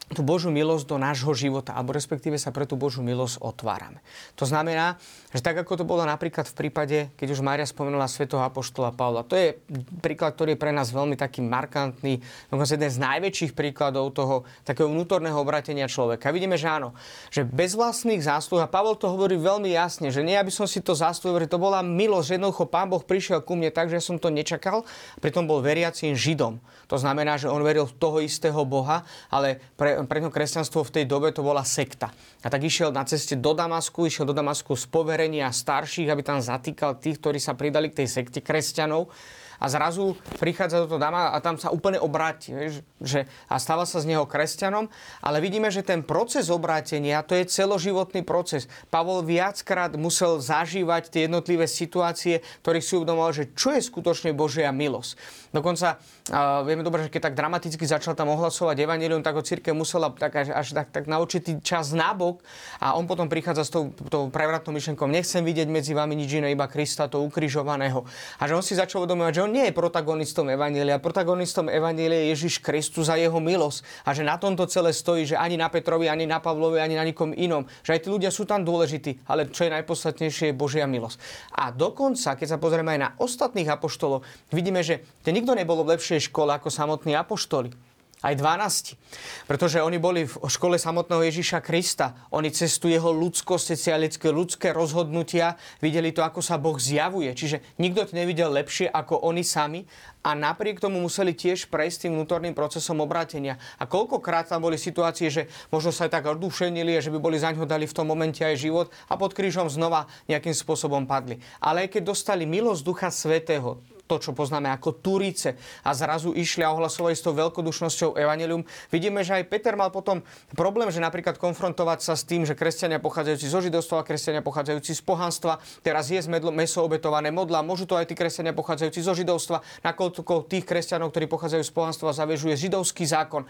tú Božú milosť do nášho života, alebo respektíve sa pre tú Božú milosť otvárame. To znamená, že tak ako to bolo napríklad v prípade, keď už Mária spomenula svätého apoštola Pavla, to je príklad, ktorý je pre nás veľmi taký markantný, dokonca jeden z najväčších príkladov toho takého vnútorného obratenia človeka. Vidíme, že áno, že bez vlastných zásluh, a Pavol to hovorí veľmi jasne, že nie aby som si to zaslúžil, to bola milosť, že jednoducho Pán Boh prišiel ku mne tak, že som to nečakal, pritom bol veriacím Židom. To znamená, že on veril v toho istého Boha, ale pre, pre ňo kresťanstvo v tej dobe to bola sekta. A tak išiel na ceste do Damasku, išiel do Damasku z poverenia starších, aby tam zatýkal tých, ktorí sa pridali k tej sekte kresťanov a zrazu prichádza do toho dáma a tam sa úplne obráti. Vieš, že, a stáva sa z neho kresťanom. Ale vidíme, že ten proces obrátenia, to je celoživotný proces. Pavol viackrát musel zažívať tie jednotlivé situácie, ktorých si uvedomoval, že čo je skutočne Božia milosť. Dokonca uh, vieme dobre, že keď tak dramaticky začal tam ohlasovať evanelium, tak ho církev musela tak až, až tak, tak na určitý čas nábok a on potom prichádza s tou, tou prevratnou myšlenkou, nechcem vidieť medzi vami nič iné, iba Krista, to ukrižovaného. A že on si začal uvedomovať, že on nie je protagonistom Evanielia. Protagonistom Evanielia je Ježiš Kristus za jeho milosť. A že na tomto celé stojí, že ani na Petrovi, ani na Pavlovi, ani na nikom inom. Že aj tí ľudia sú tam dôležití, ale čo je najpodstatnejšie je Božia milosť. A dokonca, keď sa pozrieme aj na ostatných apoštolov, vidíme, že nikto nebol v lepšej škole ako samotní apoštoli. Aj 12. Pretože oni boli v škole samotného Ježíša Krista. Oni cez tú jeho ľudskosť, ľudské, ľudské rozhodnutia videli to, ako sa Boh zjavuje. Čiže nikto to nevidel lepšie ako oni sami a napriek tomu museli tiež prejsť tým vnútorným procesom obrátenia. A koľkokrát tam boli situácie, že možno sa aj tak odušenili že by boli za dali v tom momente aj život a pod krížom znova nejakým spôsobom padli. Ale aj keď dostali milosť Ducha Svetého, to, čo poznáme ako Turice a zrazu išli a ohlasovali s tou veľkodušnosťou Evangelium. Vidíme, že aj Peter mal potom problém, že napríklad konfrontovať sa s tým, že kresťania pochádzajúci zo židovstva a kresťania pochádzajúci z pohanstva teraz je meso obetované modla. Môžu to aj tí kresťania pochádzajúci zo židovstva, nakoľko tých kresťanov, ktorí pochádzajú z pohanstva, zavežuje židovský zákon.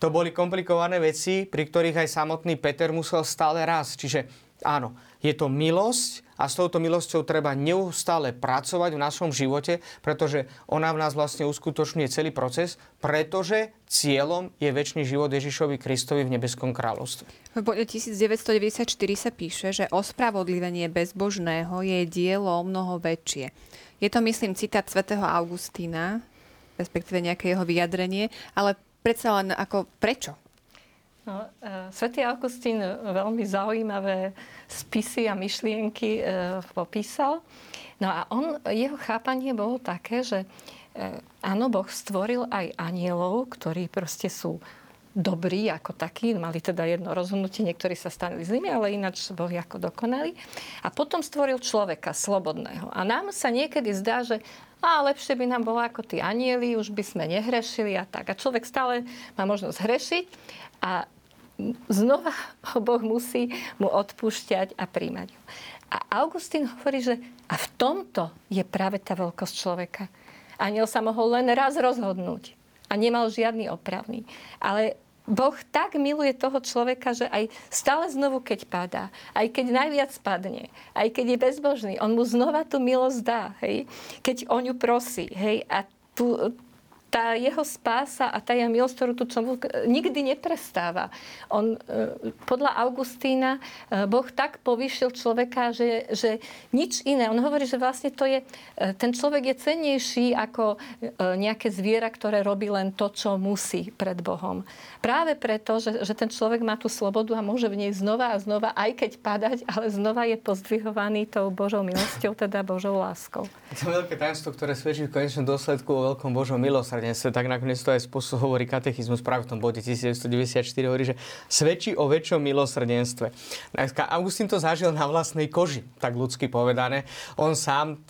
To boli komplikované veci, pri ktorých aj samotný Peter musel stále raz. Čiže áno, je to milosť a s touto milosťou treba neustále pracovať v našom živote, pretože ona v nás vlastne uskutočňuje celý proces, pretože cieľom je väčší život Ježišovi Kristovi v nebeskom kráľovstve. V bode 1994 sa píše, že ospravodlivenie bezbožného je dielo mnoho väčšie. Je to, myslím, citát svätého Augustína, respektíve nejaké jeho vyjadrenie, ale predsa len ako prečo? No, uh, Svetý Augustín veľmi zaujímavé spisy a myšlienky uh, popísal. No a on, jeho chápanie bolo také, že uh, áno, Boh stvoril aj anielov, ktorí proste sú dobrí ako takí, mali teda jedno rozhodnutie, niektorí sa stali zlými, ale ináč boli ako dokonali. A potom stvoril človeka slobodného. A nám sa niekedy zdá, že a lepšie by nám bolo ako tí anieli, už by sme nehrešili a tak. A človek stále má možnosť hrešiť a znova ho Boh musí mu odpúšťať a príjmať A Augustín hovorí, že a v tomto je práve tá veľkosť človeka. Aniel sa mohol len raz rozhodnúť a nemal žiadny opravný. Ale Boh tak miluje toho človeka, že aj stále znovu, keď padá, aj keď najviac padne, aj keď je bezbožný, on mu znova tú milosť dá, hej? keď o ňu prosí. Hej? A tu, tá jeho spása a tá jeho milosť, ktorú tu človek nikdy neprestáva. On, e, podľa Augustína, e, Boh tak povyšil človeka, že, že nič iné. On hovorí, že vlastne to je, e, ten človek je cennejší ako nejaké zviera, ktoré robí len to, čo musí pred Bohom. Práve preto, že, že ten človek má tú slobodu a môže v nej znova a znova, aj keď padať, ale znova je pozdvihovaný tou Božou milosťou, teda Božou láskou. To je veľké tajomstvo, ktoré svedčí v konečnom dôsledku o veľkom Božom milosrdenstve. Tak nakoniec to aj spôsob hovorí katechizmus práve v tom bode 1994 hovorí, že svedčí o väčšom milosrdenstve. Augustín to zažil na vlastnej koži, tak ľudsky povedané. On sám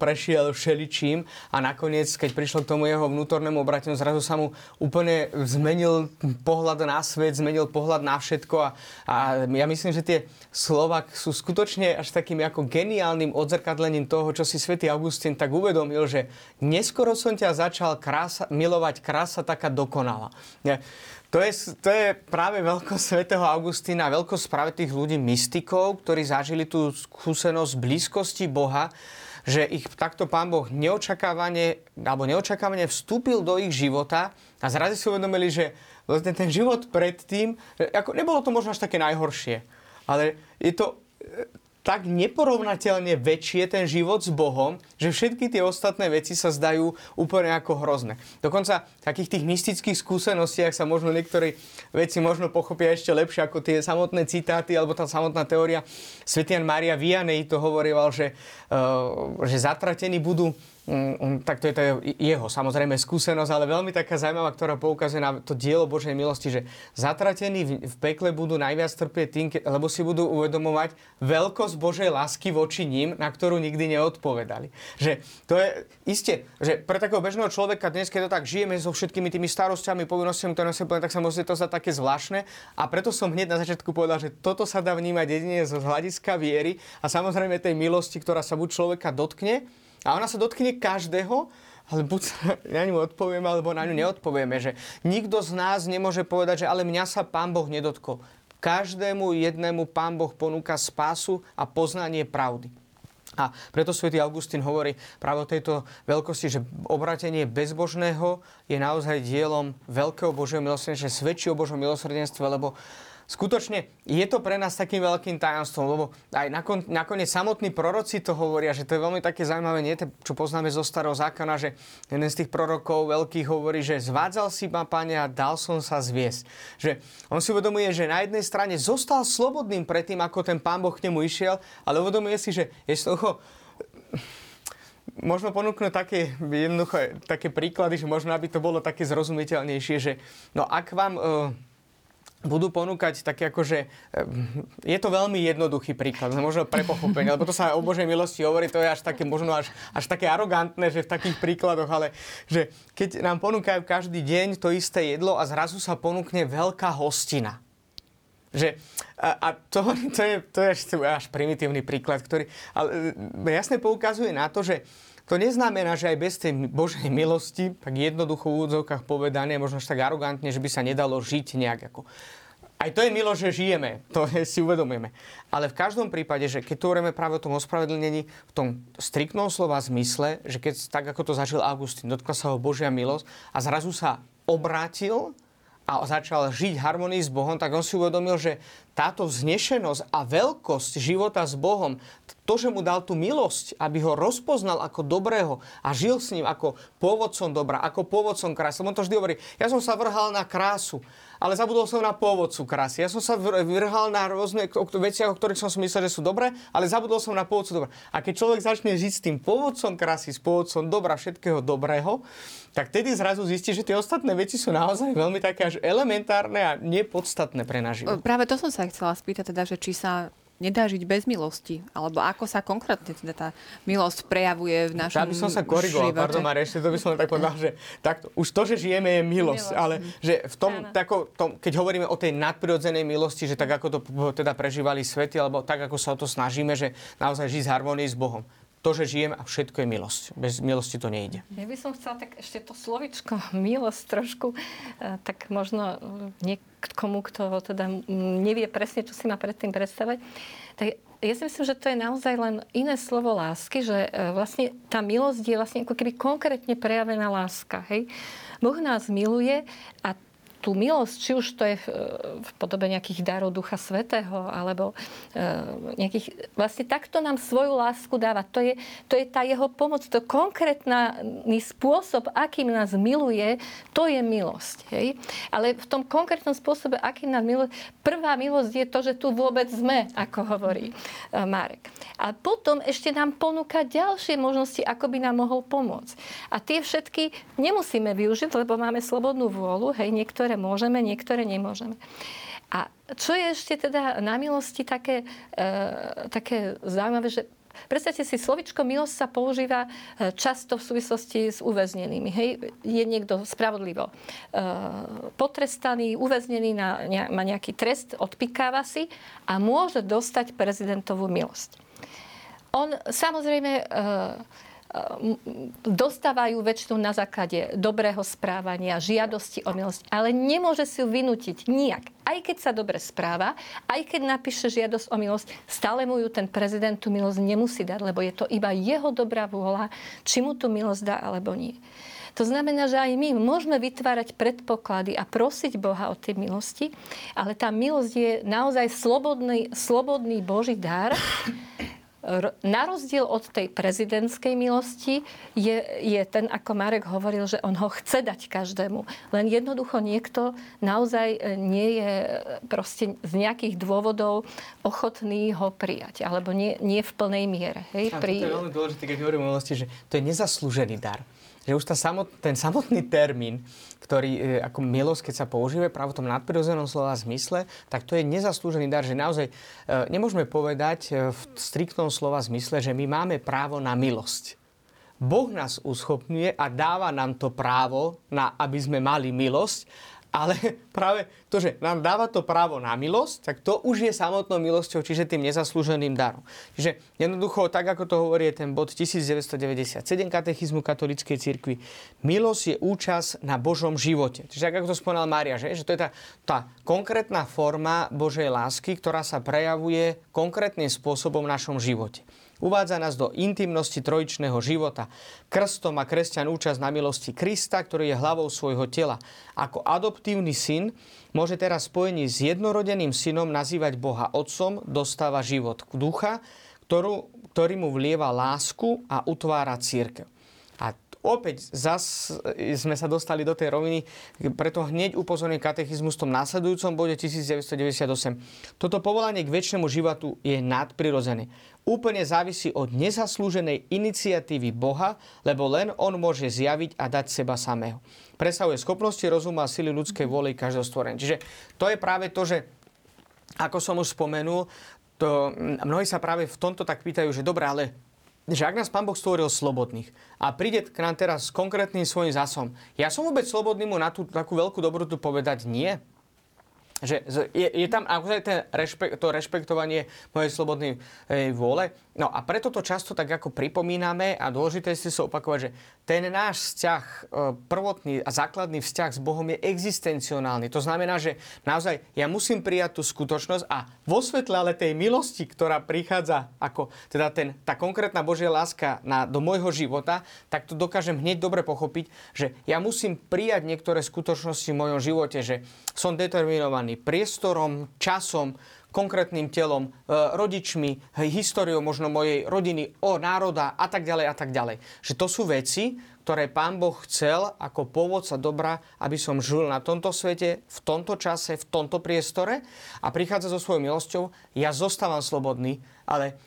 prešiel všeličím a nakoniec, keď prišlo k tomu jeho vnútornému obrateniu, zrazu sa mu úplne zmenil pohľad na svet, zmenil pohľad na všetko a, a ja myslím, že tie slova sú skutočne až takým ako geniálnym odzrkadlením toho, čo si svätý Augustín tak uvedomil, že neskoro som ťa začal krása, milovať krása taká dokonala. To je, to je práve veľkosť svätého Augustína, veľkosť práve tých ľudí mystikov, ktorí zažili tú skúsenosť blízkosti Boha, že ich takto pán Boh neočakávane, alebo neočakávane vstúpil do ich života a zrazu si uvedomili, že vlastne ten život predtým, ako nebolo to možno až také najhoršie, ale je to tak neporovnateľne väčšie ten život s Bohom, že všetky tie ostatné veci sa zdajú úplne ako hrozné. Dokonca v takých tých mystických skúsenostiach sa možno niektoré veci možno pochopia ešte lepšie ako tie samotné citáty alebo tá samotná teória. Svetian Maria Vianney to hovoril, že, uh, že zatratení budú Mm, tak to je to jeho samozrejme skúsenosť, ale veľmi taká zaujímavá, ktorá poukazuje na to dielo Božej milosti, že zatratení v, v pekle budú najviac trpieť tým, lebo si budú uvedomovať veľkosť Božej lásky voči ním, na ktorú nikdy neodpovedali. Že to je isté, že pre takého bežného človeka dnes, keď to tak žijeme so všetkými tými starosťami, povinnosťami, ktoré sa tak sa môže to za také zvláštne. A preto som hneď na začiatku povedal, že toto sa dá vnímať jedine z hľadiska viery a samozrejme tej milosti, ktorá sa buď človeka dotkne, a ona sa dotkne každého, ale buď na ňu odpovieme, alebo na ňu neodpovieme. Že nikto z nás nemôže povedať, že ale mňa sa Pán Boh nedotkol. Každému jednému Pán Boh ponúka spásu a poznanie pravdy. A preto svätý Augustín hovorí práve o tejto veľkosti, že obratenie bezbožného je naozaj dielom veľkého Božieho milosrdenstva, svedčí o Božom milosrdenstve, lebo skutočne je to pre nás takým veľkým tajomstvom, lebo aj nakon, nakoniec samotní proroci to hovoria, že to je veľmi také zaujímavé, nie to, čo poznáme zo starého zákona, že jeden z tých prorokov veľkých hovorí, že zvádzal si ma, pane, a dal som sa zviesť. Že on si uvedomuje, že na jednej strane zostal slobodným predtým, ako ten pán Boh k nemu išiel, ale uvedomuje si, že je toho možno ponúknuť také, jednoducho, také príklady, že možno aby to bolo také zrozumiteľnejšie, že no ak vám... Uh, budú ponúkať také akože... Je to veľmi jednoduchý príklad, možno pre pochopenie, lebo to sa o Božej milosti hovorí, to je až také možno až, až také arogantné, že v takých príkladoch, ale že keď nám ponúkajú každý deň to isté jedlo a zrazu sa ponúkne veľká hostina. Že, a, a to, to, je, to je až primitívny príklad, ktorý ale jasne poukazuje na to, že to neznamená, že aj bez tej Božej milosti, tak jednoducho v úvodzovkách povedané, možno až tak arogantne, že by sa nedalo žiť nejak ako aj to je milo, že žijeme, to (laughs) si uvedomujeme. Ale v každom prípade, že keď tu hovoríme práve o tom ospravedlnení, v tom striktnom slova zmysle, že keď tak ako to zažil Augustín, dotkla sa ho Božia milosť a zrazu sa obrátil a začal žiť harmonii s Bohom, tak on si uvedomil, že táto vznešenosť a veľkosť života s Bohom, to, že mu dal tú milosť, aby ho rozpoznal ako dobrého a žil s ním ako pôvodcom dobra, ako pôvodcom krásy. On to vždy hovorí, ja som sa vrhal na krásu, ale zabudol som na pôvodcu krásy. Ja som sa vrhal na rôzne veciach, o ktorých som si myslel, že sú dobré, ale zabudol som na pôvodcu dobra. A keď človek začne žiť s tým pôvodcom krásy, s pôvodcom dobra, všetkého dobrého, tak tedy zrazu zistí, že tie ostatné veci sú naozaj veľmi také až elementárne a nepodstatné pre náš život. Práve to som sa chcela spýtať, teda, že či sa nedá žiť bez milosti? Alebo ako sa konkrétne teda tá milosť prejavuje v našom Ja by som sa korigoval, živote? pardon Maria, ešte to by som tak povedal, že takto, už to, že žijeme je milosť, milosť. ale že v tom, tako, tom, keď hovoríme o tej nadprirodzenej milosti, že tak ako to teda prežívali svety, alebo tak ako sa o to snažíme, že naozaj žiť z harmonii s Bohom to, že žijem a všetko je milosť. Bez milosti to nejde. Ja by som chcela tak ešte to slovičko (laughs) milosť trošku, eh, tak možno eh, niekomu, kto teda nevie presne, čo si má predtým predstavať. Tak ja si myslím, že to je naozaj len iné slovo lásky, že eh, vlastne tá milosť je vlastne ako keby konkrétne prejavená láska. Hej? Boh nás miluje a tú milosť, či už to je v, v podobe nejakých darov Ducha Svetého, alebo e, nejakých... Vlastne takto nám svoju lásku dáva. To je, to je tá jeho pomoc. To konkrétny spôsob, akým nás miluje, to je milosť. Hej? Ale v tom konkrétnom spôsobe, akým nás miluje, prvá milosť je to, že tu vôbec sme, ako hovorí e, Marek. A potom ešte nám ponúka ďalšie možnosti, ako by nám mohol pomôcť. A tie všetky nemusíme využiť, lebo máme slobodnú vôľu. Hej, niektoré niektoré môžeme, niektoré nemôžeme. A čo je ešte teda na milosti také, e, také zaujímavé, že Predstavte si, slovičko milosť sa používa e, často v súvislosti s uväznenými. Hej, je niekto spravodlivo e, potrestaný, uväznený, na, má nejaký trest, odpikáva si a môže dostať prezidentovú milosť. On samozrejme e, dostávajú väčšinou na základe dobrého správania, žiadosti o milosť, ale nemôže si ju vynútiť nijak. Aj keď sa dobre správa, aj keď napíše žiadosť o milosť, stále mu ju ten prezident tú milosť nemusí dať, lebo je to iba jeho dobrá vôľa, či mu tú milosť dá alebo nie. To znamená, že aj my môžeme vytvárať predpoklady a prosiť Boha o tie milosti, ale tá milosť je naozaj slobodný, slobodný Boží dar, na rozdiel od tej prezidentskej milosti je, je ten, ako Marek hovoril, že on ho chce dať každému. Len jednoducho niekto naozaj e, nie je e, proste z nejakých dôvodov ochotný ho prijať. Alebo nie, nie v plnej miere. Hej, pri... to je veľmi dôležité, keď hovorím o milosti, že to je nezaslúžený dar že už tá samot, ten samotný termín, ktorý e, ako milosť, keď sa používa práve v tom nadprirodzenom slova zmysle, tak to je nezaslúžený dar, že naozaj e, nemôžeme povedať e, v striktnom slova zmysle, že my máme právo na milosť. Boh nás uschopňuje a dáva nám to právo, na, aby sme mali milosť ale práve to, že nám dáva to právo na milosť, tak to už je samotnou milosťou, čiže tým nezaslúženým darom. Čiže jednoducho, tak ako to hovorí ten bod 1997 katechizmu katolíckej cirkvi, milosť je účasť na Božom živote. Čiže ako to spomínal Mária, že? že to je tá, tá konkrétna forma Božej lásky, ktorá sa prejavuje konkrétnym spôsobom v našom živote. Uvádza nás do intimnosti trojičného života. Krstom má kresťan účasť na milosti Krista, ktorý je hlavou svojho tela. Ako adoptívny syn môže teraz spojení s jednorodeným synom nazývať Boha otcom, dostáva život ducha, ktorú, ktorý mu vlieva lásku a utvára církev. A opäť zas sme sa dostali do tej roviny, preto hneď upozorňujem katechizmus v tom následujúcom bode 1998. Toto povolanie k väčšnému životu je nadprirodzené úplne závisí od nezaslúženej iniciatívy Boha, lebo len On môže zjaviť a dať seba samého. Presahuje schopnosti rozumu a sily ľudskej vôle každého stvorenia. Čiže to je práve to, že ako som už spomenul, to, mnohí sa práve v tomto tak pýtajú, že dobré, ale že ak nás Pán Boh stvoril slobodných a príde k nám teraz s konkrétnym svojim zásom, ja som vôbec slobodný mu na tú takú veľkú dobrotu povedať nie? Že je, je tam akože ten rešpekt, to rešpektovanie mojej slobodnej e, vôle. No a preto to často tak ako pripomíname a dôležité si sa opakovať, že ten náš vzťah, e, prvotný a základný vzťah s Bohom je existencionálny. To znamená, že naozaj ja musím prijať tú skutočnosť a vo svetle ale tej milosti, ktorá prichádza ako teda ten, tá konkrétna Božia láska na, do môjho života, tak to dokážem hneď dobre pochopiť, že ja musím prijať niektoré skutočnosti v mojom živote, že som determinovaný priestorom, časom, konkrétnym telom, e, rodičmi, históriou možno mojej rodiny, o národa a tak ďalej a tak ďalej. Že to sú veci, ktoré pán Boh chcel ako sa dobra, aby som žil na tomto svete, v tomto čase, v tomto priestore a prichádza so svojou milosťou. Ja zostávam slobodný, ale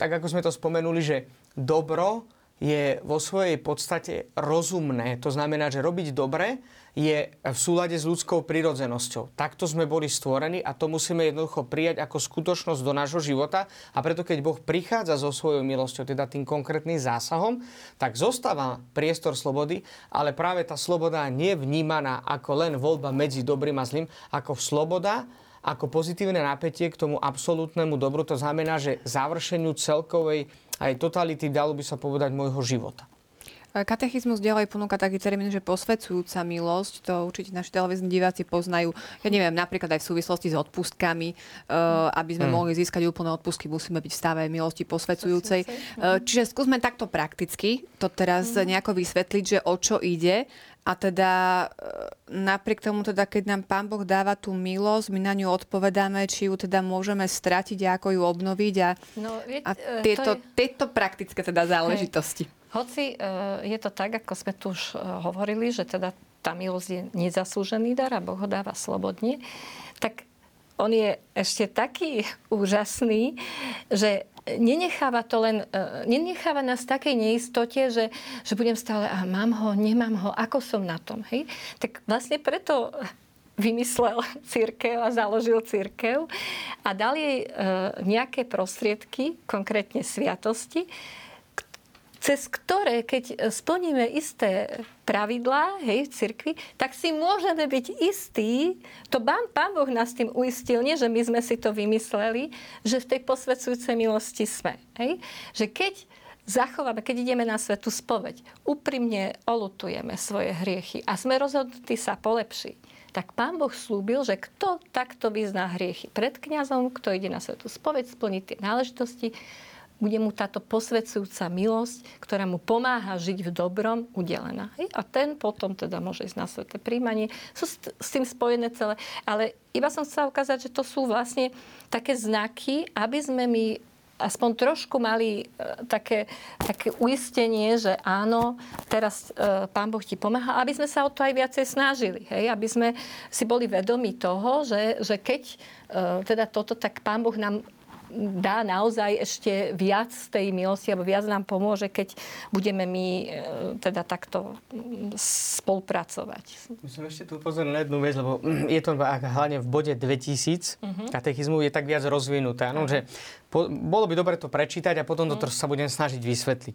tak ako sme to spomenuli, že dobro je vo svojej podstate rozumné. To znamená, že robiť dobre je v súlade s ľudskou prirodzenosťou. Takto sme boli stvorení a to musíme jednoducho prijať ako skutočnosť do nášho života a preto keď Boh prichádza so svojou milosťou, teda tým konkrétnym zásahom, tak zostáva priestor slobody, ale práve tá sloboda nie je vnímaná ako len voľba medzi dobrým a zlým, ako sloboda ako pozitívne napätie k tomu absolútnemu dobru. To znamená, že završeniu celkovej aj totality, dalo by sa povedať, môjho života. Katechizmus ďalej ponúka taký termín, že posvedzujúca milosť, to určite naši televízni diváci poznajú. Ja neviem, napríklad aj v súvislosti s odpustkami, uh, aby sme mm. mohli získať úplné odpustky, musíme byť v stave milosti posvedzujúcej. Uh, čiže skúsme takto prakticky to teraz mm. nejako vysvetliť, že o čo ide. A teda e, napriek tomu, teda, keď nám Pán Boh dáva tú milosť, my na ňu odpovedáme, či ju teda môžeme stratiť, ako ju obnoviť a, no, vie, a tieto, je... tieto praktické teda záležitosti. Hej. Hoci uh, je to tak, ako sme tu už uh, hovorili, že teda tá milosť je nezaslúžený dar a Boh ho dáva slobodne, tak on je ešte taký (laughs) úžasný, že nenecháva to len, uh, nenecháva nás v takej neistote, že, že budem stále, a mám ho, nemám ho, ako som na tom. Hej? Tak vlastne preto vymyslel (laughs) církev a založil církev a dal jej nejaké prostriedky, konkrétne sviatosti, cez ktoré, keď splníme isté pravidlá hej, v cirkvi, tak si môžeme byť istí, to pán, pán Boh nás tým uistil, nie že my sme si to vymysleli, že v tej posvedzujúcej milosti sme. Hej? Že keď zachováme, keď ideme na svetú spoveď, úprimne olutujeme svoje hriechy a sme rozhodnutí sa polepšiť, tak pán Boh slúbil, že kto takto vyzná hriechy pred kňazom, kto ide na svetú spoveď, splní tie náležitosti, bude mu táto posvedzujúca milosť, ktorá mu pomáha žiť v dobrom, udelená. A ten potom teda môže ísť na sveté príjmanie. Sú s tým spojené celé. Ale iba som chcela ukázať, že to sú vlastne také znaky, aby sme my aspoň trošku mali e, také, také uistenie, že áno, teraz e, Pán Boh ti pomáha, aby sme sa o to aj viacej snažili. Hej? Aby sme si boli vedomi toho, že, že keď e, teda toto, tak Pán Boh nám dá naozaj ešte viac z tej milosti, alebo viac nám pomôže, keď budeme my e, teda takto spolupracovať. Musím ešte tu pozrieť na jednu vec, lebo je to hlavne v bode 2000 uh-huh. katechizmu je tak viac rozvinuté. Ano, uh-huh. že po, bolo by dobre to prečítať a potom uh-huh. to sa budem snažiť vysvetliť.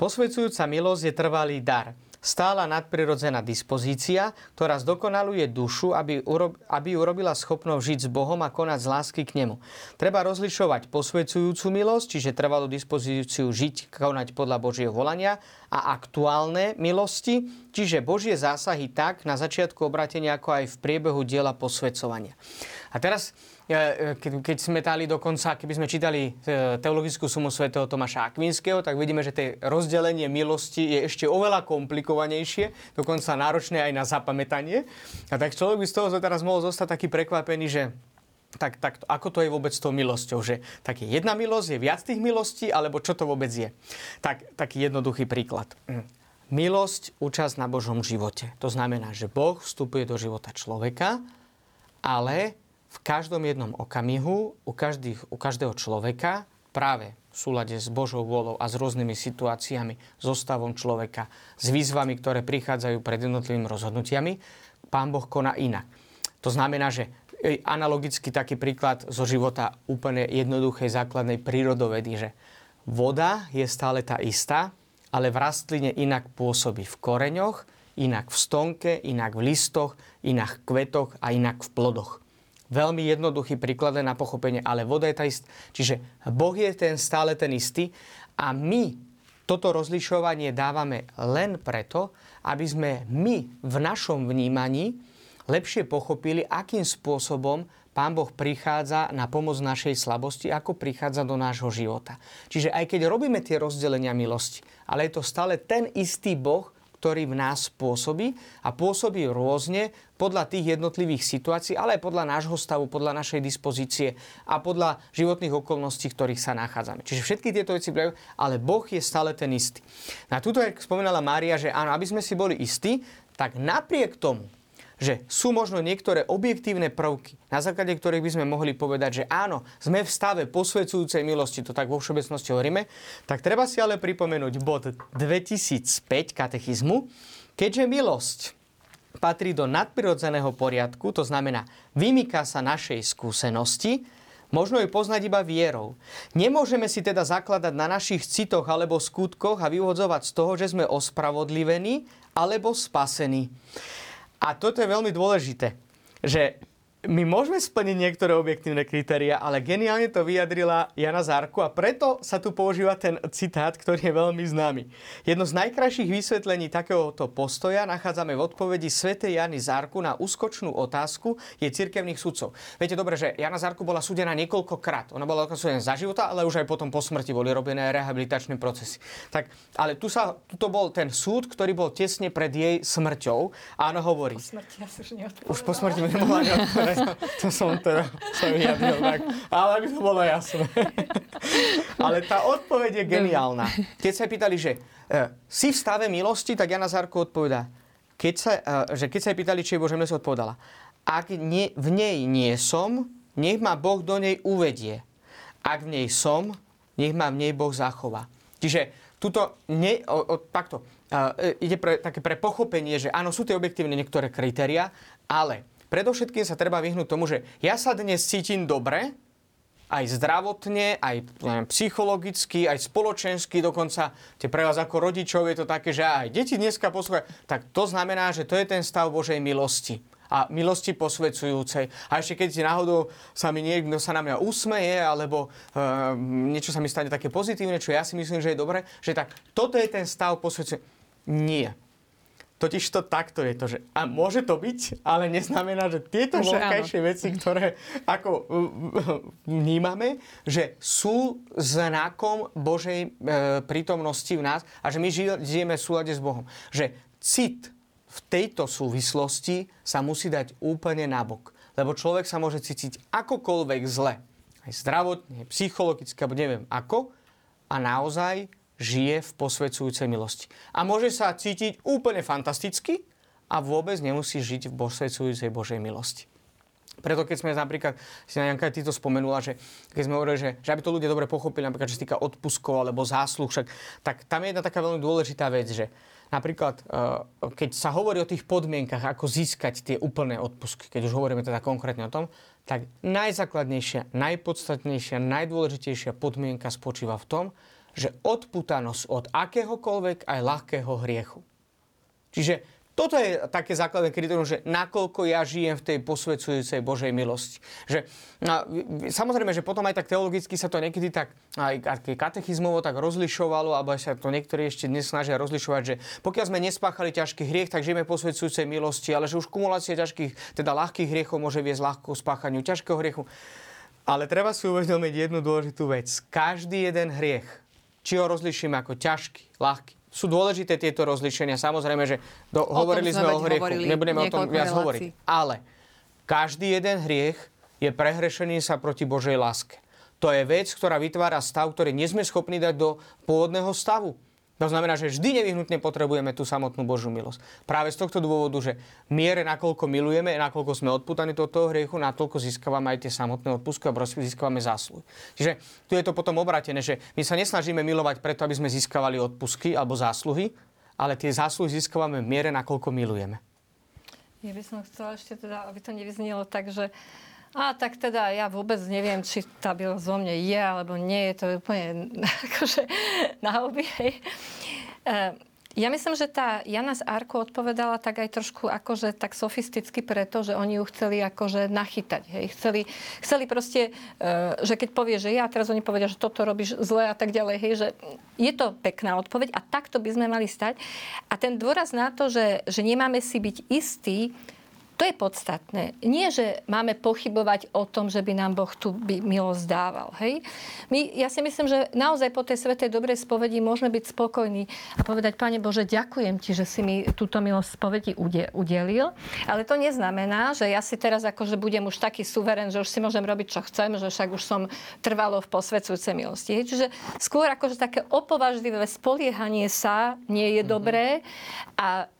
Posvedzujúca milosť je trvalý dar stála nadprirodzená dispozícia, ktorá zdokonaluje dušu, aby, urob, aby urobila schopnosť žiť s Bohom a konať z lásky k nemu. Treba rozlišovať posvedzujúcu milosť, čiže trvalú dispozíciu žiť, konať podľa Božieho volania a aktuálne milosti, čiže Božie zásahy tak na začiatku obratenia, ako aj v priebehu diela posvedcovania. A teraz keď, keď sme tali dokonca, keby sme čítali e, teologickú sumu svätého Tomáša Akvinského, tak vidíme, že tie rozdelenie milosti je ešte oveľa komplikovanejšie, dokonca náročné aj na zapamätanie. A tak človek by z toho teraz mohol zostať taký prekvapený, že tak, tak ako to je vôbec s tou milosťou? Že tak je jedna milosť, je viac tých milostí, alebo čo to vôbec je? Tak, taký jednoduchý príklad. Hm. Milosť, účasť na Božom živote. To znamená, že Boh vstupuje do života človeka, ale v každom jednom okamihu u, každých, u každého človeka práve v súlade s Božou vôľou a s rôznymi situáciami, so stavom človeka, s výzvami, ktoré prichádzajú pred jednotlivými rozhodnutiami, Pán Boh koná inak. To znamená, že e, analogicky taký príklad zo života úplne jednoduchej základnej prírodovedy, že voda je stále tá istá, ale v rastline inak pôsobí v koreňoch, inak v stonke, inak v listoch, inak v kvetoch a inak v plodoch. Veľmi jednoduchý príklad na pochopenie, ale voda je tá istá. Čiže Boh je ten stále ten istý a my toto rozlišovanie dávame len preto, aby sme my v našom vnímaní lepšie pochopili, akým spôsobom Pán Boh prichádza na pomoc našej slabosti, ako prichádza do nášho života. Čiže aj keď robíme tie rozdelenia milosti, ale je to stále ten istý Boh, ktorý v nás pôsobí a pôsobí rôzne podľa tých jednotlivých situácií, ale aj podľa nášho stavu, podľa našej dispozície a podľa životných okolností, v ktorých sa nachádzame. Čiže všetky tieto veci prajú, ale Boh je stále ten istý. Na túto, ako spomínala Mária, že áno, aby sme si boli istí, tak napriek tomu, že sú možno niektoré objektívne prvky, na základe ktorých by sme mohli povedať, že áno, sme v stave posvedzujúcej milosti, to tak vo všeobecnosti hovoríme, tak treba si ale pripomenúť bod 2005 katechizmu, keďže milosť patrí do nadprirodzeného poriadku, to znamená, vymýka sa našej skúsenosti, Možno ju poznať iba vierou. Nemôžeme si teda zakladať na našich citoch alebo skutkoch a vyvodzovať z toho, že sme ospravodlivení alebo spasení. A toto je veľmi dôležité, že my môžeme splniť niektoré objektívne kritéria, ale geniálne to vyjadrila Jana Zárku a preto sa tu používa ten citát, ktorý je veľmi známy. Jedno z najkrajších vysvetlení takéhoto postoja nachádzame v odpovedi svätej Jany Zárku na úskočnú otázku je cirkevných sudcov. Viete dobre, že Jana Zárku bola súdená niekoľkokrát. Ona bola súdená za života, ale už aj potom po smrti boli robené rehabilitačné procesy. Tak, ale tu sa, tuto bol ten súd, ktorý bol tesne pred jej smrťou ona hovorí. Po smrti ja už Už po smrti mi nemohla to som teda sa vyjadril tak. Ale aby to bolo jasné. Ale tá odpoveď je geniálna. Keď sa pýtali, že uh, si v stave milosti, tak Jana Zárko odpovedá, keď sa, uh, že keď sa pýtali, či je Bože milosť, odpovedala, ak nie, v nej nie som, nech ma Boh do nej uvedie. Ak v nej som, nech ma v nej Boh zachová. Čiže tuto nie, o, o, takto, uh, ide pre, také pre pochopenie, že áno, sú tie objektívne niektoré kritéria, ale Predovšetkým sa treba vyhnúť tomu, že ja sa dnes cítim dobre, aj zdravotne, aj neviem, psychologicky, aj spoločensky, dokonca tie pre vás ako rodičov je to také, že aj deti dneska poslúchajú, tak to znamená, že to je ten stav Božej milosti a milosti posvedzujúcej. A ešte keď náhodou sa mi niekto sa na mňa usmeje, alebo uh, niečo sa mi stane také pozitívne, čo ja si myslím, že je dobre, že tak toto je ten stav posvedzujúcej. Nie. Totiž to takto je to, že a môže to byť, ale neznamená, že tieto vonkajšie veci, ktoré ako vnímame, že sú znakom Božej e, prítomnosti v nás a že my žijeme v súlade s Bohom. Že cit v tejto súvislosti sa musí dať úplne nabok. Lebo človek sa môže cítiť akokoľvek zle. Aj zdravotne, psychologicky, alebo neviem ako. A naozaj žije v posvedzujúcej milosti. A môže sa cítiť úplne fantasticky a vôbec nemusí žiť v posvedzujúcej Božej milosti. Preto keď sme napríklad, si na Janka týto spomenula, že keď sme hovorili, že, že aby to ľudia dobre pochopili, napríklad, čo sa týka odpuskov alebo zásluh, však, tak tam je jedna taká veľmi dôležitá vec, že napríklad, eh, keď sa hovorí o tých podmienkach, ako získať tie úplné odpusky, keď už hovoríme teda konkrétne o tom, tak najzákladnejšia, najpodstatnejšia, najdôležitejšia podmienka spočíva v tom, že odputanosť od akéhokoľvek aj ľahkého hriechu. Čiže toto je také základné kritérium, že nakoľko ja žijem v tej posvedzujúcej Božej milosti. Že, a, samozrejme, že potom aj tak teologicky sa to niekedy tak aj katechizmovo tak rozlišovalo, alebo sa to niektorí ešte dnes snažia rozlišovať, že pokiaľ sme nespáchali ťažký hriech, tak žijeme posvedzujúcej milosti, ale že už kumulácia ťažkých, teda ľahkých hriechov môže viesť ľahko spáchaniu ťažkého hriechu. Ale treba si uvedomiť jednu dôležitú vec. Každý jeden hriech či ho rozlišíme ako ťažký, ľahký. Sú dôležité tieto rozlišenia. Samozrejme, že do, o hovorili sme o hriechu, nebudeme o tom viac relácií. hovoriť. Ale každý jeden hriech je prehrešený sa proti Božej láske. To je vec, ktorá vytvára stav, ktorý nie sme schopní dať do pôvodného stavu. To znamená, že vždy nevyhnutne potrebujeme tú samotnú Božiu milosť. Práve z tohto dôvodu, že miere, nakoľko milujeme, nakoľko sme odputaní do toho hriechu, natoľko získavame aj tie samotné odpustky a získavame zásluhy. Čiže tu je to potom obratené, že my sa nesnažíme milovať preto, aby sme získavali odpustky alebo zásluhy, ale tie zásluhy získavame v miere, nakoľko milujeme. Ja by som chcela ešte teda, aby to nevyznelo tak, že a tak teda ja vôbec neviem, či tá bilosť vo mne je, alebo nie je to úplne (laughs) akože na. Hej. E, ja myslím, že tá Jana z Arko odpovedala tak aj trošku akože tak sofisticky preto, že oni ju chceli akože nachytať. Hej. Chceli, chceli proste, e, že keď povie, že ja, teraz oni povedia, že toto robíš zle a tak ďalej. Hej, že je to pekná odpoveď a takto by sme mali stať. A ten dôraz na to, že, že nemáme si byť istí, To je podstatné. Nie, že máme pochybovať o tom, že by nám Boh tu by milosť dával. Hej? My, ja si myslím, že naozaj po tej svetej dobrej spovedi môžeme byť spokojní a povedať, Pane Bože, ďakujem Ti, že si mi túto milosť spovedi udelil. Ale to neznamená, že ja si teraz akože budem už taký suverén, že už si môžem robiť, čo chcem, že však už som trvalo v posvedzujúcej milosti. Hej? Čiže skôr akože také opovažlivé spoliehanie sa nie je mm-hmm. dobré a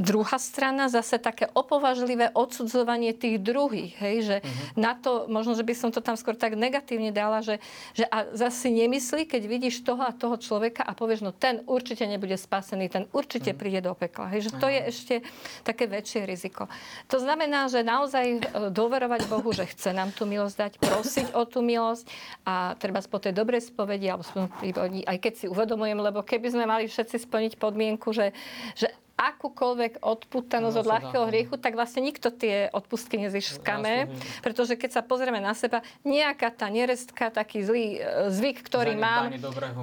druhá strana zase také opovažlivé odsudzovanie tých druhých. Hej, že uh-huh. na to, možno, že by som to tam skôr tak negatívne dala, že, že a zase nemyslí, keď vidíš toho a toho človeka a povieš, no ten určite nebude spasený, ten určite uh-huh. príde do pekla. Hej, že to uh-huh. je ešte také väčšie riziko. To znamená, že naozaj e, doverovať Bohu, že chce nám tú milosť dať, prosiť o tú milosť a treba po tej dobrej spovedi, alebo aj keď si uvedomujem, lebo keby sme mali všetci splniť podmienku, že, že akúkoľvek odputanosť no, od ľahkého hriechu, tak vlastne nikto tie odpustky nezískame. Pretože keď sa pozrieme na seba, nejaká tá nerestka, taký zlý e, zvyk, ktorý mám,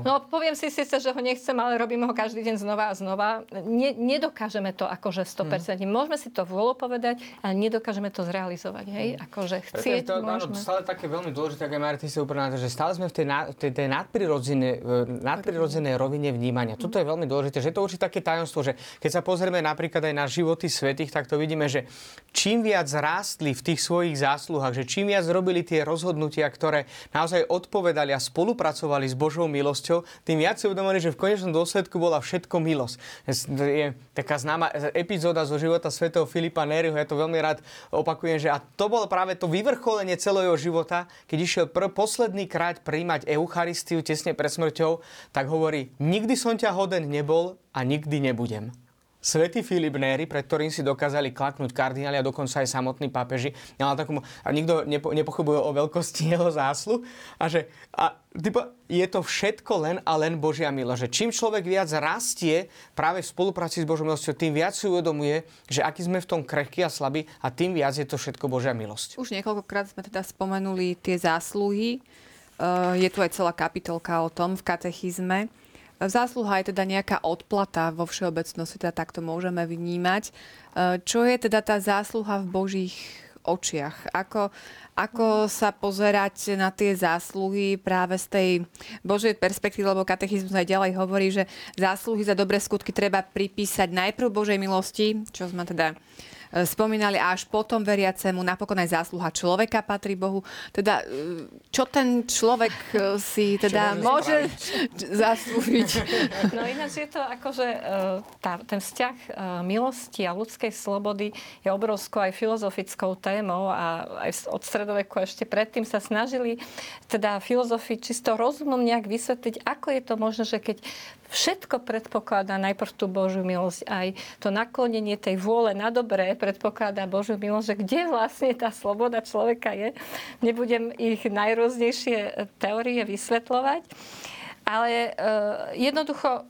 no poviem si síce, že ho nechcem, ale robím ho každý deň znova a znova. Ne, nedokážeme to akože 100%. Hmm. Môžeme si to vôľu povedať, ale nedokážeme to zrealizovať. Hej? Hmm. Akože chcieť to, môžeme. Áno, stále také veľmi dôležité, ako Martin sa úplne že stále sme v tej, na, tej, tej nadprirodzenej, nadprirodzenej rovine vnímania. Toto je veľmi dôležité, že je to určite také tajomstvo, že keď sa pozrieme napríklad aj na životy svetých, tak to vidíme, že čím viac rástli v tých svojich zásluhách, že čím viac robili tie rozhodnutia, ktoré naozaj odpovedali a spolupracovali s Božou milosťou, tým viac si uvedomili, že v konečnom dôsledku bola všetko milosť. Je taká známa epizóda zo života svätého Filipa Nériho, ja to veľmi rád opakujem, že a to bolo práve to vyvrcholenie celého života, keď išiel pr- posledný krát príjmať Eucharistiu tesne pred smrťou, tak hovorí, nikdy som ťa hoden nebol a nikdy nebudem. Svetý Filip Néry, pred ktorým si dokázali klaknúť kardináli a dokonca aj samotní pápeži. Ale takomu, a nikto nepo, nepochybuje o veľkosti (laughs) jeho záslu. A že a, typo, je to všetko len a len Božia milosť. Že čím človek viac rastie práve v spolupráci s Božou milosťou, tým viac si uvedomuje, že aký sme v tom krehkí a slabí a tým viac je to všetko Božia milosť. Už niekoľkokrát sme teda spomenuli tie zásluhy. Uh, je tu aj celá kapitolka o tom v katechizme. Zásluha je teda nejaká odplata vo všeobecnosti, teda takto môžeme vnímať. E, čo je teda tá zásluha v Božích očiach? Ako, ako sa pozerať na tie zásluhy práve z tej Božej perspektívy, lebo katechizmus aj ďalej hovorí, že zásluhy za dobré skutky treba pripísať najprv Božej milosti, čo sme teda E, spomínali a až potom veriacemu napokon aj zásluha človeka patrí Bohu. Teda e, čo ten človek e, si teda môže (laughs) zaslúžiť? No ináč je to akože tá, ten vzťah milosti a ľudskej slobody je obrovskou aj filozofickou témou a aj od stredoveku ešte predtým sa snažili teda filozofi čisto rozumom nejak vysvetliť, ako je to možné, že keď všetko predpokladá najprv tú Božiu milosť, aj to naklonenie tej vôle na dobré predpokladá Božiu milosť, že kde vlastne tá sloboda človeka je. Nebudem ich najrôznejšie teórie vysvetľovať, ale e, jednoducho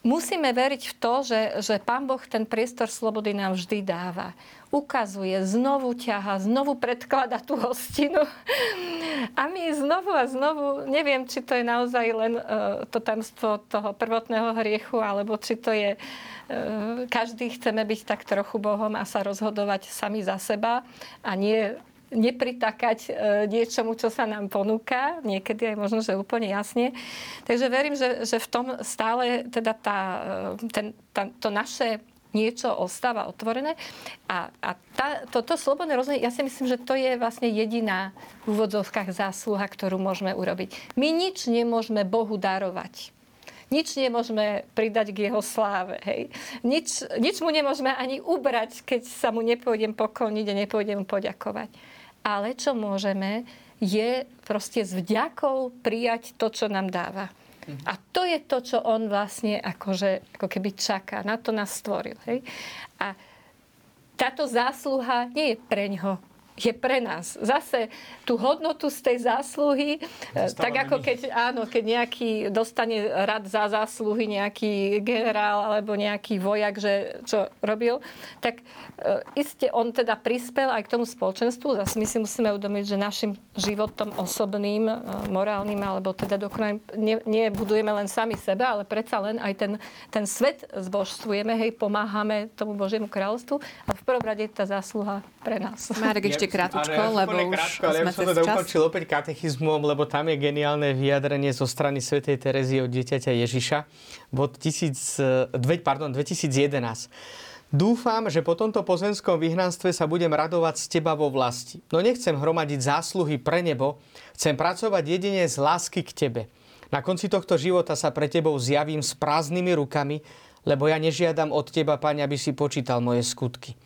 musíme veriť v to, že, že Pán Boh ten priestor slobody nám vždy dáva. Ukazuje, znovu ťaha, znovu predklada tú hostinu. A my znovu a znovu, neviem, či to je naozaj len uh, to tamstvo toho prvotného hriechu, alebo či to je, uh, každý chceme byť tak trochu Bohom a sa rozhodovať sami za seba a nie nepritakať e, niečomu, čo sa nám ponúka, niekedy aj možno, že úplne jasne. Takže verím, že, že v tom stále teda tá, e, ten, tá, to naše niečo ostáva otvorené. A, a tá, toto slobodné rozhodnutie, ja si myslím, že to je vlastne jediná v úvodzovkách zásluha, ktorú môžeme urobiť. My nič nemôžeme Bohu darovať. Nič nemôžeme pridať k jeho sláve. Hej. Nič, nič mu nemôžeme ani ubrať, keď sa mu nepôjdem pokloniť a nepôjdem mu poďakovať ale čo môžeme, je proste s vďakou prijať to, čo nám dáva. A to je to, čo on vlastne akože, ako keby čaká. Na to nás stvoril. Hej? A táto zásluha nie je pre ňo je pre nás. Zase tú hodnotu z tej zásluhy, Zastávame tak ako keď, áno, keď nejaký dostane rad za zásluhy nejaký generál alebo nejaký vojak, že čo robil, tak e, iste on teda prispel aj k tomu spoločenstvu. Zase my si musíme uvedomiť, že našim životom osobným, e, morálnym alebo teda dokonale ne, nebudujeme len sami seba, ale predsa len aj ten, ten svet zbožstvujeme, hej, pomáhame tomu Božiemu kráľovstvu a v prvom rade je tá zásluha pre nás. Marek, ešte krátko, lebo už krátko, ale sme ja som to ukončil opäť katechizmom, lebo tam je geniálne vyjadrenie zo strany svätej Terezy od dieťaťa Ježiša. Bod 1000, pardon, 2011. Dúfam, že po tomto pozemskom vyhnanstve sa budem radovať z teba vo vlasti. No nechcem hromadiť zásluhy pre nebo, chcem pracovať jedine z lásky k tebe. Na konci tohto života sa pre tebou zjavím s prázdnymi rukami, lebo ja nežiadam od teba, Pane, aby si počítal moje skutky.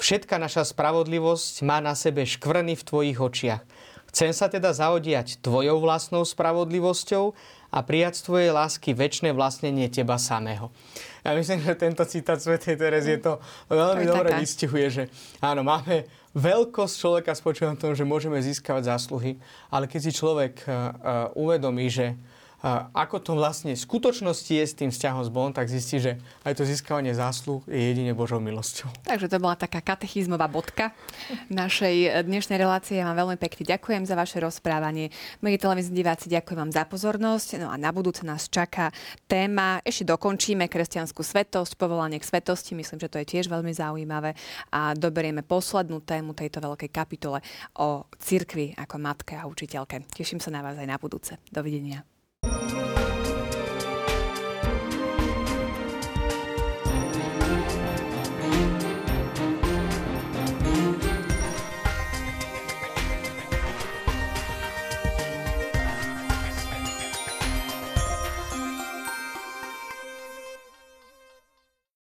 Všetka naša spravodlivosť má na sebe škvrny v tvojich očiach. Chcem sa teda zaodiať tvojou vlastnou spravodlivosťou a prijať z tvojej lásky väčšie vlastnenie teba samého. Ja myslím, že tento citát Sv. Terezie to veľmi to dobre taká. vystihuje, že áno, máme veľkosť človeka spočíva v tom, že môžeme získavať zásluhy, ale keď si človek uh, uh, uvedomí, že ako to vlastne v skutočnosti je s tým vzťahom s Bohom, tak zistí, že aj to získavanie zásluh je jedine Božou milosťou. Takže to bola taká katechizmová bodka našej dnešnej relácie. Ja vám veľmi pekne ďakujem za vaše rozprávanie. Milí televízni diváci, ďakujem vám za pozornosť. No a na budúce nás čaká téma, ešte dokončíme kresťanskú svetosť, povolanie k svetosti. Myslím, že to je tiež veľmi zaujímavé. A doberieme poslednú tému tejto veľkej kapitole o cirkvi ako matke a učiteľke. Teším sa na vás aj na budúce. Dovidenia. Thank you.